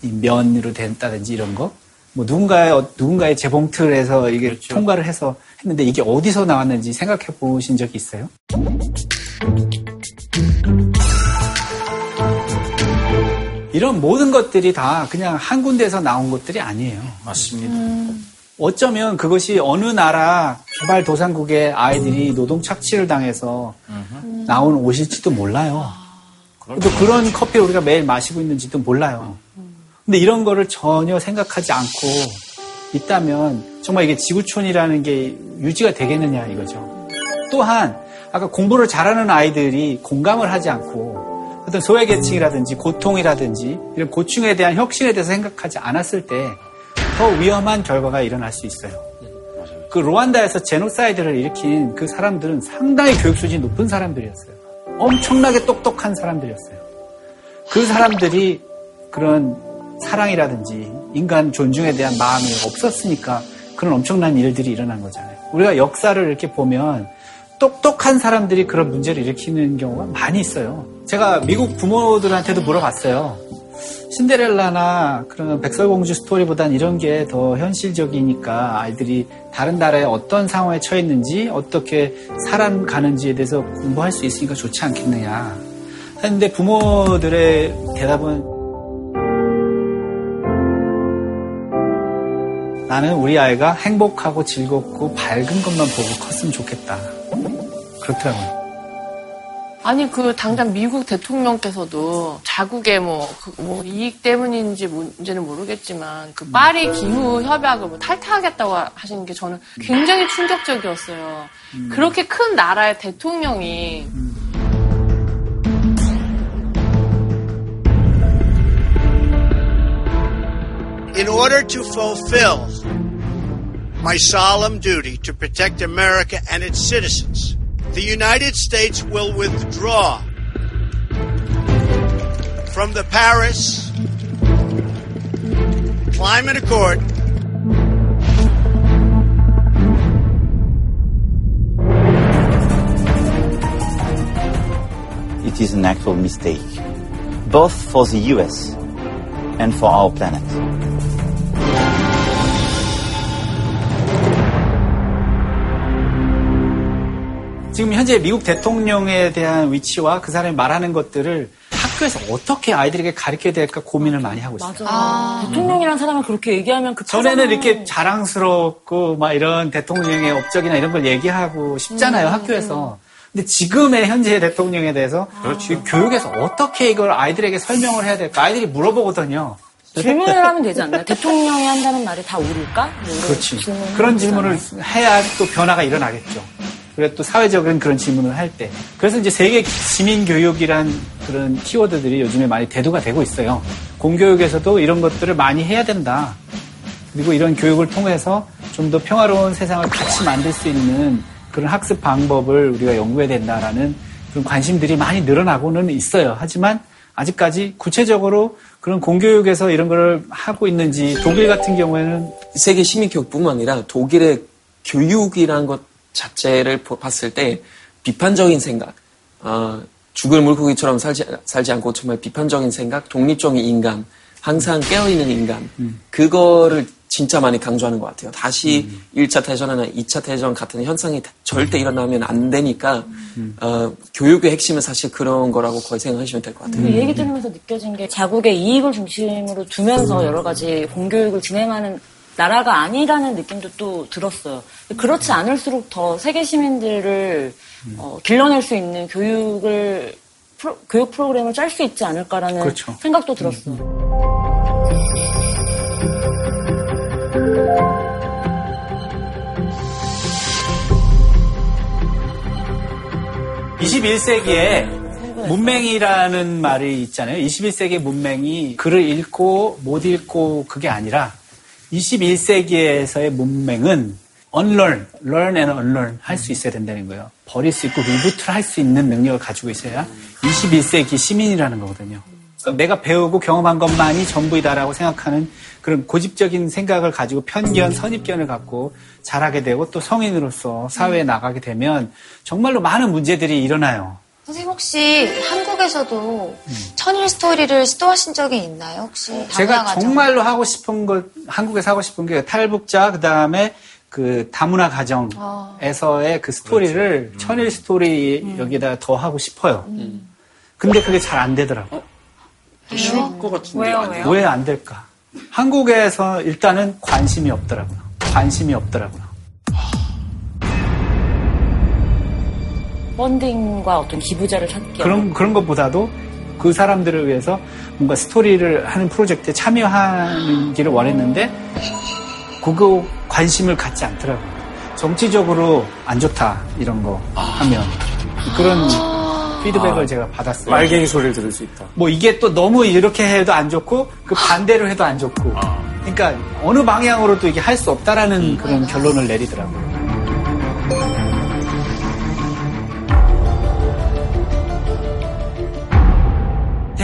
이 면으로 된다든지 이런 거. 뭐 누군가의, 어- 누군가의 재봉틀에서 이게 통과를 해서 했는데 이게 어디서 나왔는지 생각해 보신 적이 있어요? 이런 모든 것들이 다 그냥 한 군데에서 나온 것들이 아니에요. 맞습니다. 어쩌면 그것이 어느 나라 개발도상국의 아이들이 노동 착취를 당해서 나온 옷일지도 몰라요. 또 그런 커피를 우리가 매일 마시고 있는지도 몰라요. 근데 이런 거를 전혀 생각하지 않고 있다면 정말 이게 지구촌이라는 게 유지가 되겠느냐 이거죠. 또한 아까 공부를 잘하는 아이들이 공감을 하지 않고 어떤 소외계층이라든지 고통이라든지 이런 고충에 대한 혁신에 대해서 생각하지 않았을 때 더 위험한 결과가 일어날 수 있어요. 그 루안다에서 제노사이드를 일으킨 그 사람들은 상당히 교육 수준이 높은 사람들이었어요. 엄청나게 똑똑한 사람들이었어요. 그 사람들이 그런 사랑이라든지 인간 존중에 대한 마음이 없었으니까 그런 엄청난 일들이 일어난 거잖아요. 우리가 역사를 이렇게 보면 똑똑한 사람들이 그런 문제를 일으키는 경우가 많이 있어요. 제가 미국 부모들한테도 물어봤어요. 신데렐라나 그런 백설공주 스토리보단 이런 게 더 현실적이니까 아이들이 다른 나라에 어떤 상황에 처해 있는지 어떻게 살아가는지에 대해서 공부할 수 있으니까 좋지 않겠느냐. 했는데 부모들의 대답은 나는 우리 아이가 행복하고 즐겁고 밝은 것만 보고 컸으면 좋겠다. 그렇더라고요. 아니 그 당장 미국 대통령께서도 자국의 뭐, 그 뭐 이익 때문인지 문제는 모르겠지만 그 파리 기후 협약을 뭐 탈퇴하겠다고 하시는 게 저는 굉장히 충격적이었어요. 그렇게 큰 나라의 대통령이 In order to fulfill my solemn duty to protect America and its citizens, the United States will withdraw from the Paris Climate Accord It is an actual mistake, both for the US and for our planet. 현재 미국 대통령에 대한 위치와 그 사람이 말하는 것들을 학교에서 어떻게 아이들에게 가르쳐야 될까 고민을 많이 하고 있어요. 맞아. 대통령이라는 사람을 그렇게 얘기하면 그 전에는 이렇게 자랑스럽고 막 이런 대통령의 업적이나 이런 걸 얘기하고 싶잖아요, 음, 학교에서. 근데 지금의 현재 대통령에 대해서 이 교육에서 어떻게 이걸 아이들에게 설명을 해야 될까? 아이들이 물어보거든요. 질문을 하면 되지 않나요? 대통령이 한다는 말이 다 옳을까? 뭐 그렇지. 질문을 그런 질문을. 해야 또 변화가 일어나겠죠. 그래 또 사회적인 그런 질문을 할 때. 그래서 이제 세계 시민 교육이란 그런 키워드들이 요즘에 많이 대두가 되고 있어요. 공교육에서도 이런 것들을 많이 해야 된다. 그리고 이런 교육을 통해서 좀 더 평화로운 세상을 같이 만들 수 있는 그런 학습 방법을 우리가 연구해야 된다라는 그런 관심들이 많이 늘어나고는 있어요. 하지만 아직까지 구체적으로 그런 공교육에서 이런 걸 하고 있는지 독일 같은 경우에는 세계 시민교육뿐만 아니라 독일의 교육이라는 것 자체를 보- 봤을 때 비판적인 생각, 어, 죽을 물고기처럼 살지, 살지 않고 정말 비판적인 생각, 독립적인 인간, 항상 깨어있는 인간, 그거를 진짜 많이 강조하는 것 같아요. 다시 1차 대전이나 2차 대전 같은 현상이 절대 일어나면 안 되니까 어, 교육의 핵심은 사실 그런 거라고 거의 생각하시면 될 것 같아요. 그 얘기 들으면서 느껴진 게 자국의 이익을 중심으로 두면서 여러 가지 공교육을 진행하는 나라가 아니라는 느낌도 또 들었어요. 그렇지 않을수록 더 세계 시민들을 어, 길러낼 수 있는 교육을 프로- 교육 프로그램을 짤 수 있지 않을까라는 그렇죠. 생각도 들었어요. 21세기에 문맹이라는 말이 있잖아요. 21세기 문맹이 글을 읽고 못 읽고 그게 아니라 21세기에서의 문맹은 unlearn, learn and unlearn 할 수 있어야 된다는 거예요. 버릴 수 있고 리부트를 할 수 있는 능력을 가지고 있어야 21세기 시민이라는 거거든요. 내가 배우고 경험한 것만이 전부이다라고 생각하는 그런 고집적인 생각을 가지고 편견, 선입견을 갖고 자라게 되고 또 성인으로서 사회에 나가게 되면 정말로 많은 문제들이 일어나요. 선생님 혹시 한국에서도 천일 스토리를 시도하신 적이 있나요? 혹시 제가 다문화 가정? 정말로 하고 싶은 것, 한국에서 하고 싶은 게 탈북자, 그 다음에 그 다문화 가정에서의 그 스토리를 천일 스토리 여기다 더 하고 싶어요. 근데 그게 잘 안 되더라고요. 쉬울 것 같은데. 왜요? 왜 안 될까? 한국에서 일단은 관심이 없더라고요. 관심이 없더라고요. 펀딩과 어떤 기부자를 찾기 그런, 그런 것보다도 그 사람들을 위해서 뭔가 스토리를 하는 프로젝트에 참여하는 길을 원했는데 그거 관심을 갖지 않더라고요. 정치적으로 안 좋다, 이런 거 하면. 그런 피드백을 제가 받았어요. 말갱이 소리를 들을 수 있다. 뭐 이게 또 너무 이렇게 해도 안 좋고 그 반대로 해도 안 좋고 그러니까 어느 방향으로도 이게 할 수 없다라는 그런 결론을 내리더라고요.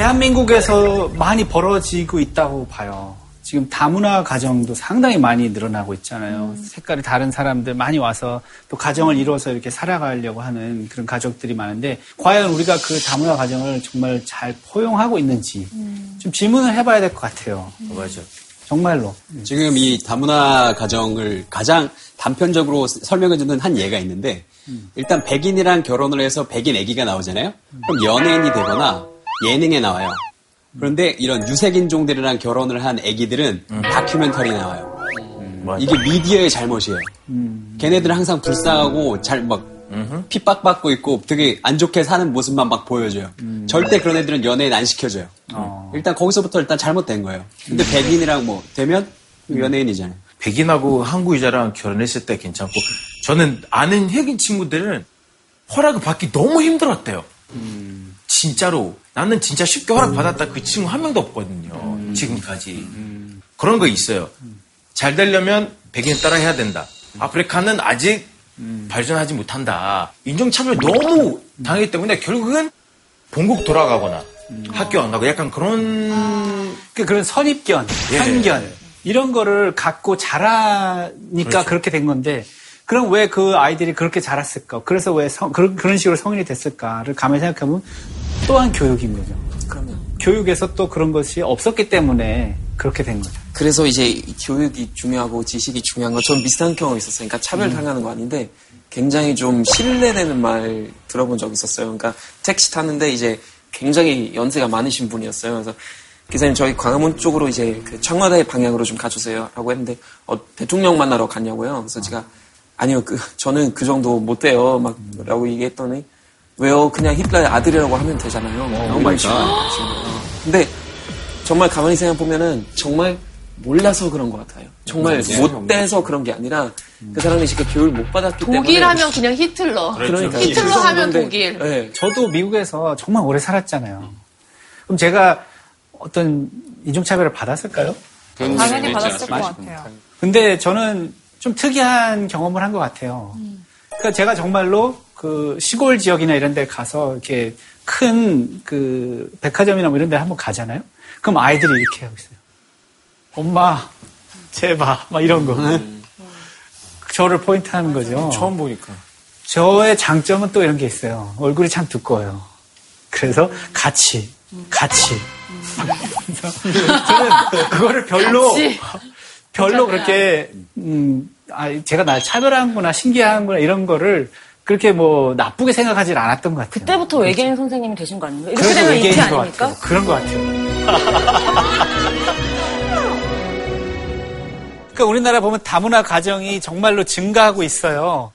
대한민국에서 많이 벌어지고 있다고 봐요. 지금 다문화 가정도 상당히 많이 늘어나고 있잖아요. 색깔이 다른 사람들 많이 와서 또 가정을 이루어서 이렇게 살아가려고 하는 그런 가족들이 많은데 과연 우리가 그 다문화 가정을 정말 잘 포용하고 있는지 좀 질문을 해봐야 될 것 같아요. 맞아. 정말로. 지금 이 다문화 가정을 가장 단편적으로 설명해주는 한 예가 있는데 일단 백인이랑 결혼을 해서 백인 아기가 나오잖아요. 그럼 연예인이 되거나 예능에 나와요. 그런데 이런 유색인종들이랑 결혼을 한 아기들은 다큐멘터리 나와요. 이게 미디어의 잘못이에요. 걔네들은 항상 불쌍하고 잘 막 핍박 받고 있고 되게 안 좋게 사는 모습만 막 보여줘요. 절대 그런 애들은 연예인 안 시켜줘요. 일단 거기서부터 일단 잘못된 거예요. 근데 백인이랑 뭐 되면 연예인이잖아요. 백인하고 한국이자랑 결혼했을 때 괜찮고 저는 아는 흑인 친구들은 허락을 받기 너무 힘들었대요. 진짜로 나는 진짜 쉽게 허락 받았다 그 친구 한 명도 없거든요. 지금까지 그런 거 있어요. 잘 되려면 백인 따라 해야 된다. 아프리카는 아직 발전하지 못한다. 인종차별 너무 당하기 때문에 결국은 본국 돌아가거나 학교 안 가고 약간 그런 그 그런 선입견, 예. 편견 이런 거를 갖고 자라니까 그렇게 된 건데 그럼 왜 그 아이들이 그렇게 자랐을까? 그래서 왜 성- 그런 그런 식으로 성인이 됐을까를 가만히 생각해보면 또한 교육인 거죠. 그러면 교육에서 또 그런 것이 없었기 때문에 그렇게 된 거죠. 그래서 이제 이 교육이 중요하고 지식이 중요한 건전 비슷한 경험이 있었어요. 그러니까 차별 당하는 거 아닌데 굉장히 좀 신뢰되는 말 들어본 적 있었어요. 그러니까 택시 타는데 이제 굉장히 연세가 많으신 분이었어요. 그래서 기사님 저희 광화문 쪽으로 이제 그 청와대 방향으로 좀 가주세요 라고 했는데 어, 대통령 만나러 갔냐고요. 그래서 제가 아니요 그 저는 그 정도 못 돼요 막 라고 얘기했더니 왜요 그냥 히틀러의 아들이라고 하면 되잖아요. 라고 말씀하시는 거예요. 근데 정말 가만히 생각해 보면은 정말 몰라서 그런 것 같아요. 정말 네, 못 돼서 그런 게 아니라 그 사람이 지금 교육을 못 받았기 때문에 독일 하면 그냥 히틀러. 그러니까 히틀러 그 하면 독일. 네. 저도 미국에서 정말 오래 살았잖아요. 그럼 제가 어떤 인종차별을 받았을까요? 당연히 받았을 것 같아요. 근데 저는 좀 특이한 경험을 한 것 같아요. 그러니까 제가 정말로 그 시골 지역이나 이런 데 가서 이렇게 큰 그 백화점이나 뭐 이런 데 한번 가잖아요. 그럼 아이들이 이렇게 하고 있어요. 엄마, 제발, 막 이런 거. 저를 포인트 하는 거죠. 처음 보니까. 저의 장점은 또 이런 게 있어요. 얼굴이 참 두꺼워요. 그래서 같이, 같이. 그래서 저는 그거를 별로 같이. 별로 그렇게 음, 아, 제가 나 차별하는구나 신기하는구나 이런 거를 그렇게 뭐 나쁘게 생각하진 않았던 것 같아요. 그때부터 외계인 선생님이 되신 거 아닙니까? 이렇게 되면 인기 것 아닙니까? 같아요. 그런 것 같아요. [LAUGHS] 그러니까 우리나라 보면 다문화 가정이 정말로 증가하고 있어요.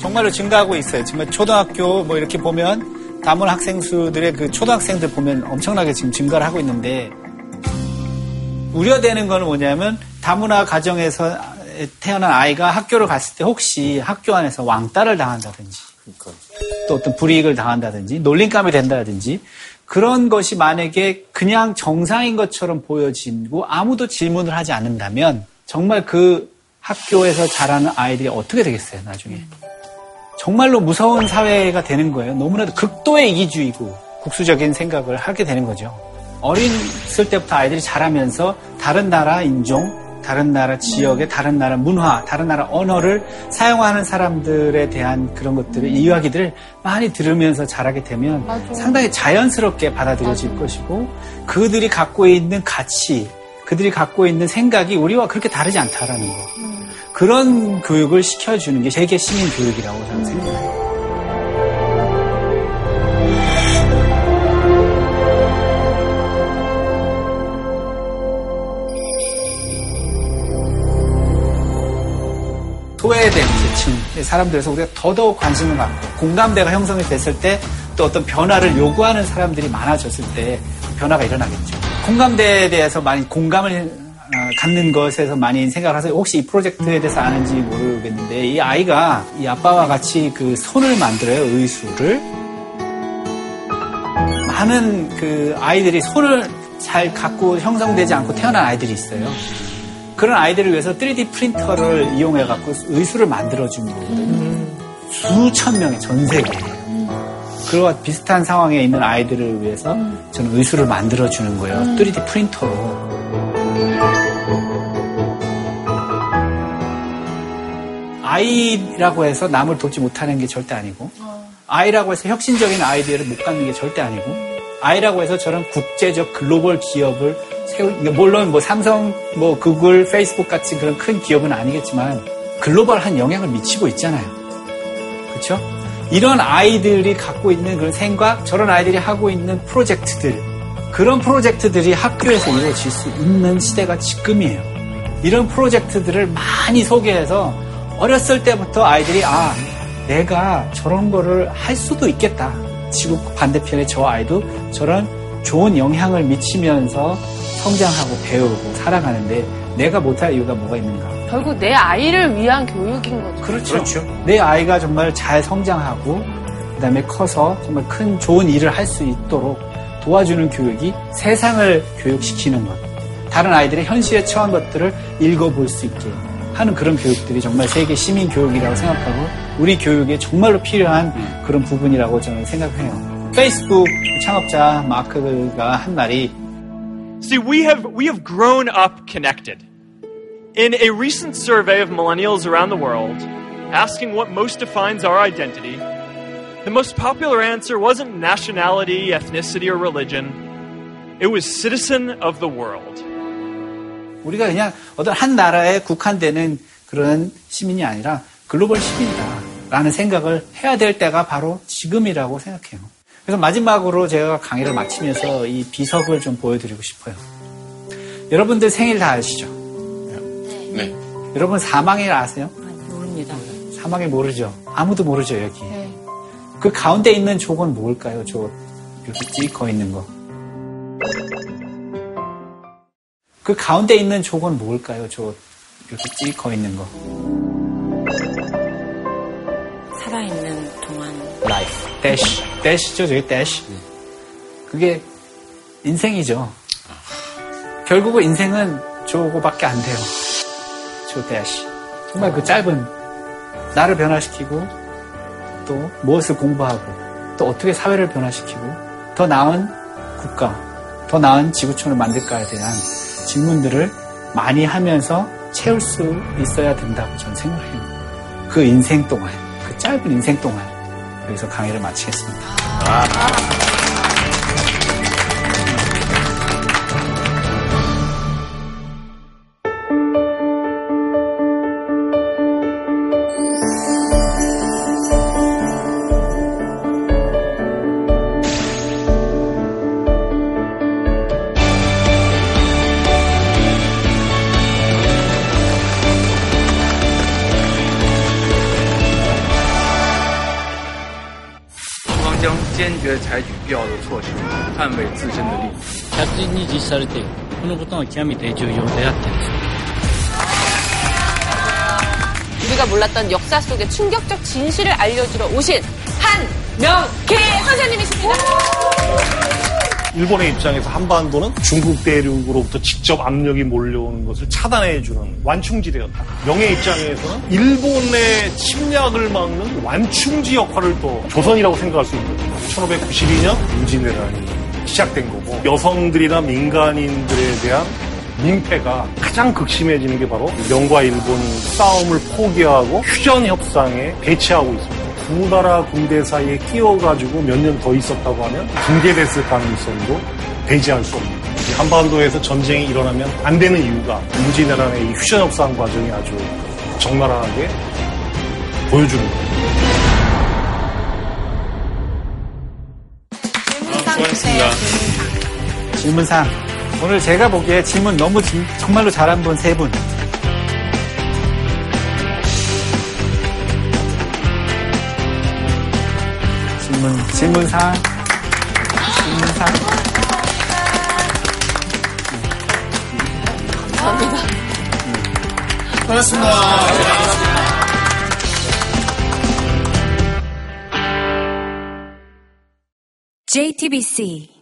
정말로 증가하고 있어요. 정말 초등학교 뭐 이렇게 보면 다문화 학생 수들의 그 초등학생들 보면 엄청나게 지금 증가를 하고 있는데 우려되는 거는 뭐냐면 다문화 가정에서 태어난 아이가 학교를 갔을 때 혹시 학교 안에서 왕따를 당한다든지 또 어떤 불이익을 당한다든지 놀림감이 된다든지 그런 것이 만약에 그냥 정상인 것처럼 보여지고 아무도 질문을 하지 않는다면 정말 그 학교에서 자라는 아이들이 어떻게 되겠어요, 나중에. 정말로 무서운 사회가 되는 거예요. 너무나도 극도의 이기주의고 국수적인 생각을 하게 되는 거죠. 어린을 때부터 아이들이 자라면서 다른 나라 인종, 다른 나라 지역의 다른 나라 문화, 다른 나라 언어를 사용하는 사람들에 대한 그런 것들을 이야기들을 많이 들으면서 자라게 되면 상당히 자연스럽게 받아들여질 것이고 그들이 갖고 있는 가치, 그들이 갖고 있는 생각이 우리와 그렇게 다르지 않다라는 거. 그런 교육을 시켜주는 게 세계 시민 교육이라고 저는 생각해요. 소외된 계층의 사람들에서 우리가 더더욱 관심을 갖고 공감대가 형성이 됐을 때 또 어떤 변화를 요구하는 사람들이 많아졌을 때 변화가 일어나겠죠. 공감대에 대해서 많이 공감을 어, 갖는 것에서 많이 생각을 하세요. 혹시 이 프로젝트에 대해서 아는지 모르겠는데 이 아이가 이 아빠와 같이 그 손을 만들어요. 의수를. 많은 그 아이들이 손을 잘 갖고 형성되지 않고 태어난 아이들이 있어요. 그런 아이들을 위해서 3D 프린터를 이용해 갖고 의수를 만들어 준 거거든요. 수천 명의 전 세계에. 그와 비슷한 상황에 있는 아이들을 위해서 저는 의수를 만들어 주는 거예요. 3D 프린터로. 아이라고 해서 남을 돕지 못하는 게 절대 아니고, 아이라고 해서 혁신적인 아이디어를 못 갖는 게 절대 아니고, 아이라고 해서 저런 국제적 글로벌 기업을 세울, 물론 뭐 삼성, 뭐 구글, 페이스북 같은 그런 큰 기업은 아니겠지만, 글로벌한 영향을 미치고 있잖아요. 그렇죠? 이런 아이들이 갖고 있는 그런 생각, 저런 아이들이 하고 있는 프로젝트들, 그런 프로젝트들이 학교에서 이루어질 수 있는 시대가 지금이에요. 이런 프로젝트들을 많이 소개해서 어렸을 때부터 아이들이 아, 내가 저런 거를 할 수도 있겠다. 지구 반대편에 저 아이도 저런 좋은 영향을 미치면서 성장하고 배우고 살아가는데 내가 못할 이유가 뭐가 있는가? 결국 내 아이를 위한 교육인 거죠. 그렇죠. 내 아이가 정말 잘 성장하고 그다음에 커서 정말 큰 좋은 일을 할 수 있도록 도와주는 교육이 세상을 교육시키는 것. 다른 아이들의 현실에 처한 것들을 읽어볼 수 있게 하는 그런 교육들이 정말 세계 시민 교육이라고 생각하고 우리 교육에 정말로 필요한 그런 부분이라고 저는 생각해요. 페이스북 창업자 마크가 한 말이 See, we have we have grown up connected. In a recent survey of millennials around the world, asking what most defines our identity, the most popular answer wasn't nationality, ethnicity, or religion. It was citizen of the world. 우리가 그냥 어떤 한 나라에 국한되는 그런 시민이 아니라 글로벌 시민이다라는 생각을 해야 될 때가 바로 지금이라고 생각해요. 그래서 마지막으로 제가 강의를 마치면서 이 비석을 좀 보여드리고 싶어요. 여러분들 생일 다 아시죠? 네. 여러분 사망일 아세요? 모릅니다. 사망일 모르죠? 아무도 모르죠, 여기. 그 가운데 있는 족은 뭘까요? 저 이렇게 찍어 있는 거. 그 가운데 있는 족은 뭘까요? 저 이렇게 찍어 있는 거. 살아있는 동안 dash. dash죠, 저기 dash. 그게 인생이죠. 결국은 인생은 저거밖에 안 돼요. 저 dash. 정말 그 짧은 나를 변화시키고 또 무엇을 공부하고 또 어떻게 사회를 변화시키고 더 나은 국가, 더 나은 지구촌을 만들까에 대한 질문들을 많이 하면서 채울 수 있어야 된다고 저는 생각해요. 그 인생 동안, 그 짧은 인생 동안 여기서 강의를 마치겠습니다. 坚决采取必要的措施，捍卫自身的利益。着実に実施されている。このことが極めて重要であってです。 우리가 몰랐던 역사 속의 충격적 진실을 알려주러 오신 한명계 선생님이십니다. 일본의 입장에서 한반도는 중국 대륙으로부터 직접 압력이 몰려오는 것을 차단해주는 완충지대였다. 명의 입장에서는 일본의 침략을 막는 완충지 역할을 또 조선이라고 생각할 수 있는 거죠. 1592년 임진왜란이 시작된 거고 여성들이나 민간인들에 대한 민폐가 가장 극심해지는 게 바로 명과 일본이 싸움을 포기하고 휴전 협상에 배치하고 있습니다. 두 나라 군대 사이에 끼어가지고 몇 년 더 있었다고 하면 붕괴됐을 가능성도 배제할 수. 이 한반도에서 전쟁이 일어나면 안 되는 이유가 임진왜란의 이 휴전 협상 과정이 아주 적나라하게 보여주는 거예요. 수고하셨습니다. 질문상. 오늘 제가 보기에 질문 너무 진- 정말로 잘한 분 세 분. 질문, 질문상. 질문상. 감사합니다. JTBC